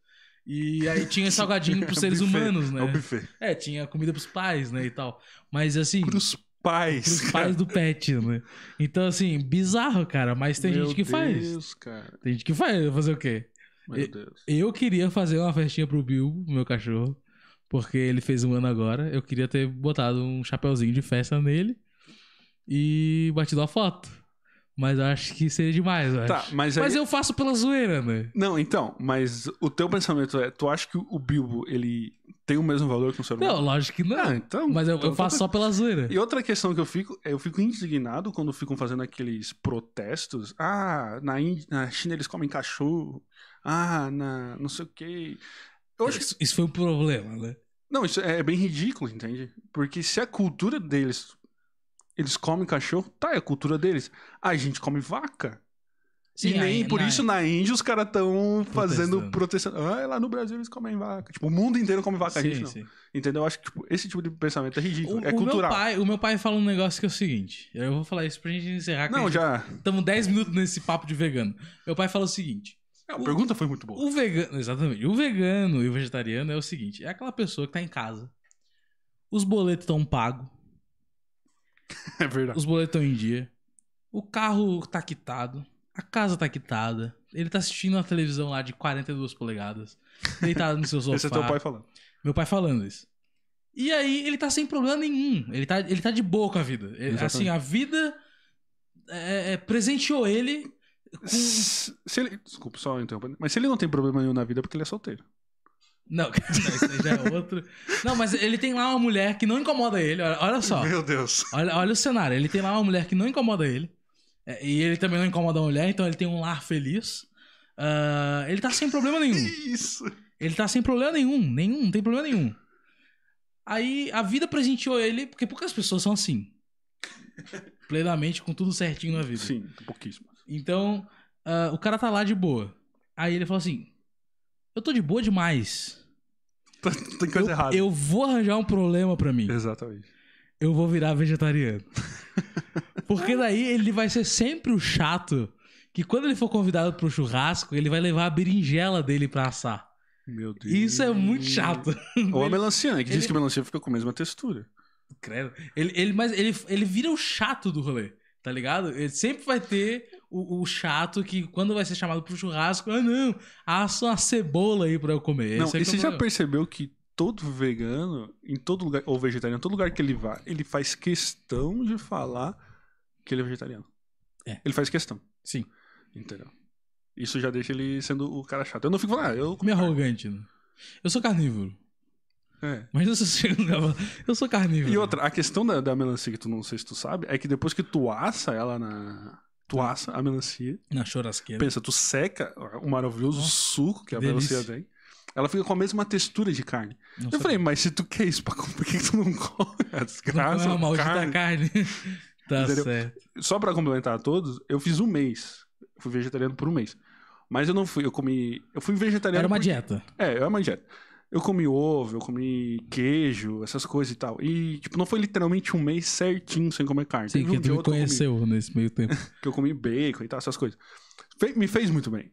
E aí tinha salgadinho pros seres Buffet. humanos, né? É o buffet. É, tinha comida pros pais, né, e tal. Mas, assim, Pros pais. pros pais do pet, né? Então, assim, bizarro, cara. Mas tem Meu gente que faz. Deus, cara. Tem gente que faz. Fazer o quê? Meu Deus. Eu queria fazer uma festinha pro Bilbo, meu cachorro, porque ele fez um ano agora. Eu queria ter botado um chapeuzinho de festa nele e batido a foto. Mas eu acho que seria demais, eu Tá, acho. mas aí... Mas eu faço pela zoeira, né? Não, então, mas o teu pensamento é, tu acha que o Bilbo, ele tem o mesmo valor que o ser humano? Não, lógico que não. Ah, então... Mas eu, então eu faço tá- só pela zoeira. E outra questão que eu fico, eu fico indignado quando ficam fazendo aqueles protestos. Ah, na, Índia, na China eles comem cachorro. Ah, na não sei o quê. Eu acho que Isso, isso foi um problema, né? Não, isso é bem ridículo, entende? Porque se a cultura deles. Eles comem cachorro, tá, é a cultura deles. A gente come vaca. Sim, e nem aí, por na- isso na Índia os caras estão fazendo proteção. Ah, lá no Brasil eles comem vaca. Tipo, o mundo inteiro come vaca, a gente Sim, não. sim. Entendeu? Eu acho que tipo, esse tipo de pensamento é ridículo. O, é o cultural. Meu pai, o meu pai fala um negócio que é o seguinte. Eu vou falar isso pra gente encerrar. Não, gente- já. Estamos 10 minutos nesse papo de vegano. Meu pai fala o seguinte. É, A O- pergunta foi muito boa. O vegano, exatamente. O vegano e o vegetariano é o seguinte: é aquela pessoa que tá em casa. Os boletos estão pagos, É verdade. os boletos estão em dia. O carro tá quitado, a casa tá quitada. Ele tá assistindo uma televisão lá de 42 polegadas, deitado no seu sofá. Esse é teu pai falando. Meu pai falando isso. E aí ele tá sem problema nenhum. Ele tá, ele tá de boa com a vida. Ele- assim, a vida é, é, presenteou ele com. Se se ele. Desculpa, só interrompendo. Mas se ele não tem problema nenhum na vida é porque ele é solteiro. Não, não, isso aí já é outro. Não, mas ele tem lá uma mulher que não incomoda ele. Olha, olha só. Meu Deus. Olha, olha o cenário. Ele tem lá uma mulher que não incomoda ele. É, E ele também não incomoda a mulher, então ele tem um lar feliz. Ah, ele tá sem problema nenhum. Isso. Ele tá sem problema nenhum. Nenhum, não tem problema nenhum. Aí a vida presenteou ele, porque poucas pessoas são assim. Plenamente, com tudo certinho na vida. Sim, pouquíssimo. Então, ah, o cara tá lá de boa. Aí ele fala assim: Eu tô de boa demais. Tem coisa eu, errada. eu vou arranjar um problema pra mim. Exatamente. Eu vou virar vegetariano. Porque daí ele vai ser sempre o chato que quando ele for convidado pro churrasco, ele vai levar a berinjela dele pra assar. Meu Deus. Isso é muito chato. Ou a melancia, né? Que diz ele- que a melancia fica com a mesma textura. Credo. Ele, ele, mas ele, ele vira o chato do rolê, tá ligado? Ele sempre vai ter o, o chato que quando vai ser chamado pro churrasco, ah não, assa uma cebola aí pra eu comer. não, Esse e você já percebeu que todo vegano, em todo lugar, ou vegetariano, em todo lugar que ele vá, ele faz questão de falar que ele é vegetariano. É. Ele faz questão, Sim. entendeu? Isso já deixa ele sendo o cara chato. Eu não fico falando, ah, eu. Meio arrogante, né? Eu sou carnívoro. É. Mas você chega no lugar e fala, Eu sou carnívoro. E outra, a questão da, da melancia que tu não sei se tu sabe, é que depois que tu assa ela na. Tu assa a melancia, Na churrasqueira. pensa, tu seca o maravilhoso Nossa, suco que a delícia. melancia tem. Ela fica com a mesma textura de carne. Não eu sou- falei, mas se tu quer isso pra por que que tu não come? A Não come desgraça. uma maldita carne. carne. tá Entendeu? certo. Só pra complementar a todos, eu fiz um mês. Eu fui vegetariano por um mês. Mas eu não fui, eu comi. Eu fui vegetariano. Era uma porque- dieta. É, era uma dieta. Eu comi ovo, eu comi queijo, essas coisas e tal. E, tipo, não foi literalmente um mês certinho sem comer carne. Sim, Teve que um me ou outro que eu comi- conheceu nesse meio tempo. que eu comi bacon e tal, essas coisas. Fe- me fez muito bem.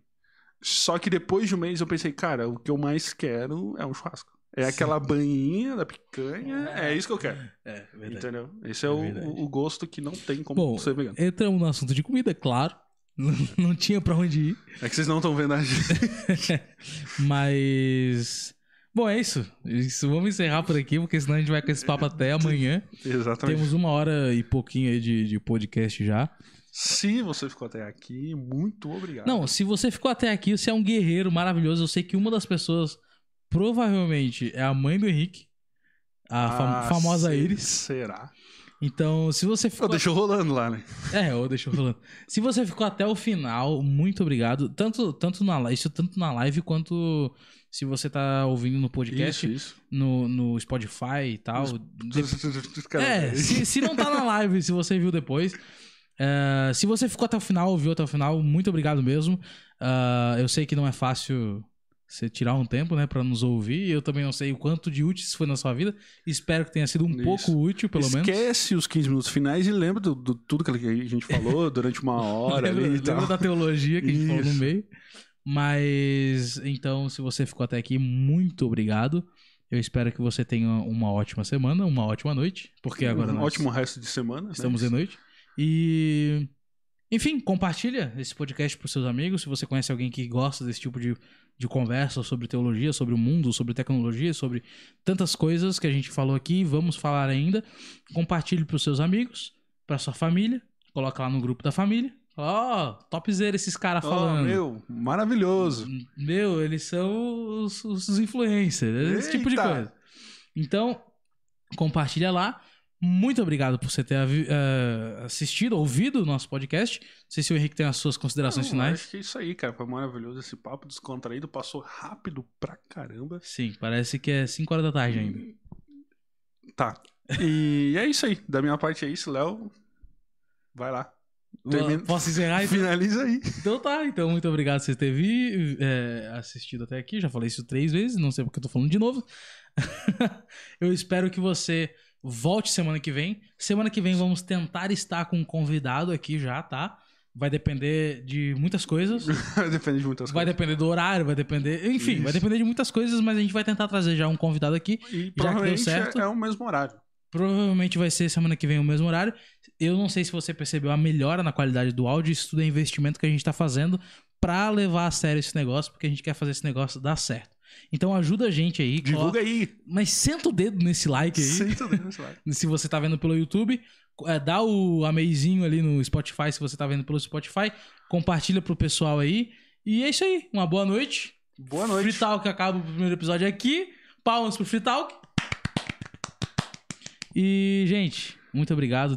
Só que depois de um mês eu pensei, cara, o que eu mais quero é um churrasco. É Sim. aquela banhinha da picanha, é isso que eu quero. É, verdade. Entendeu? Esse é, É o, o gosto que não tem como Bom, ser vegano. entramos no assunto de comida, é claro. Não, não tinha pra onde ir. É que vocês não estão vendo a gente. Mas. Bom, é isso. isso. Vamos encerrar por aqui, porque senão a gente vai com esse papo até amanhã. Exatamente. Temos uma hora e pouquinho aí de, de podcast já. Se você ficou até aqui, muito obrigado. Não, se você ficou até aqui, você é um guerreiro maravilhoso. Eu sei que uma das pessoas provavelmente é a mãe do Henrique, a fam- Ah, famosa se- Iris. Será? Então, se você Eu ficou. deixou rolando lá, né? É, eu deixo rolando. Se você ficou até o final, muito obrigado. Tanto, tanto na live, isso tanto na live quanto se você tá ouvindo no podcast, Isso, isso. No, no Spotify e tal. É, se, se não tá na live, se você viu depois. é, se você ficou até o final, ouviu até o final, muito obrigado mesmo. Ah, eu sei que não é fácil você tirar um tempo, né, para nos ouvir. Eu também não sei o quanto de útil isso foi na sua vida. Espero que tenha sido um Isso. pouco útil, pelo menos. Esquece os 15 minutos finais e lembra do, do- tudo que a gente falou durante uma hora lembra, lembra da teologia que a gente falou no meio. Mas, então, se você ficou até aqui, muito obrigado. Eu espero que você tenha uma ótima semana, uma ótima noite, porque agora um nós ótimo resto de semana. né? estamos de noite. E, enfim, compartilha esse podcast para seus amigos. Se você conhece alguém que gosta desse tipo de, de conversa sobre teologia, sobre o mundo, sobre tecnologia, sobre tantas coisas que a gente falou aqui, vamos falar ainda. Compartilhe para os seus amigos, para sua família. Coloca lá no grupo da família. Ó, oh, topzera esses caras Oh, falando. meu, maravilhoso. Meu, eles são os, os influencers, esse tipo de Eita! coisa. Então, compartilha lá. Muito obrigado por você ter eh, assistido, ouvido o nosso podcast. Não sei se o Henrique tem as suas considerações Não, finais. Acho que é isso aí, cara. Foi maravilhoso esse papo descontraído. Passou rápido pra caramba. Sim, parece que é 5 horas da tarde ainda. Tá. E é isso aí. Da minha parte é isso, Léo. Vai lá. Termina- Posso encerrar? Então? Finaliza aí. então tá, então muito obrigado por você ter vi, eh, assistido até aqui. Já falei isso três vezes, não sei porque eu tô falando de novo. eu espero que você volte semana que vem. Semana que vem vamos tentar estar com um convidado aqui já, tá? Vai depender de muitas coisas. Depende de muitas Vai coisas. depender do horário, vai depender. Enfim, Isso. vai depender de muitas coisas, mas a gente vai tentar trazer já um convidado aqui. E deu provavelmente certo. é, é o mesmo horário. Provavelmente vai ser semana que vem o mesmo horário. Eu não sei se você percebeu a melhora na qualidade do áudio. Isso tudo é investimento que a gente tá fazendo pra levar a sério esse negócio, porque a gente quer fazer esse negócio dar certo. Então ajuda a gente aí. Divulga aí. coloca- Mas senta o dedo nesse like aí. Senta dentro, vai. Se você tá vendo pelo YouTube, é, dá o ameizinho ali no Spotify se você tá vendo pelo Spotify. Compartilha pro pessoal aí. E é isso aí. Uma boa noite. Boa noite. Free Talk acaba o primeiro episódio aqui. Palmas pro Free Talk. E, gente, muito obrigado. Deus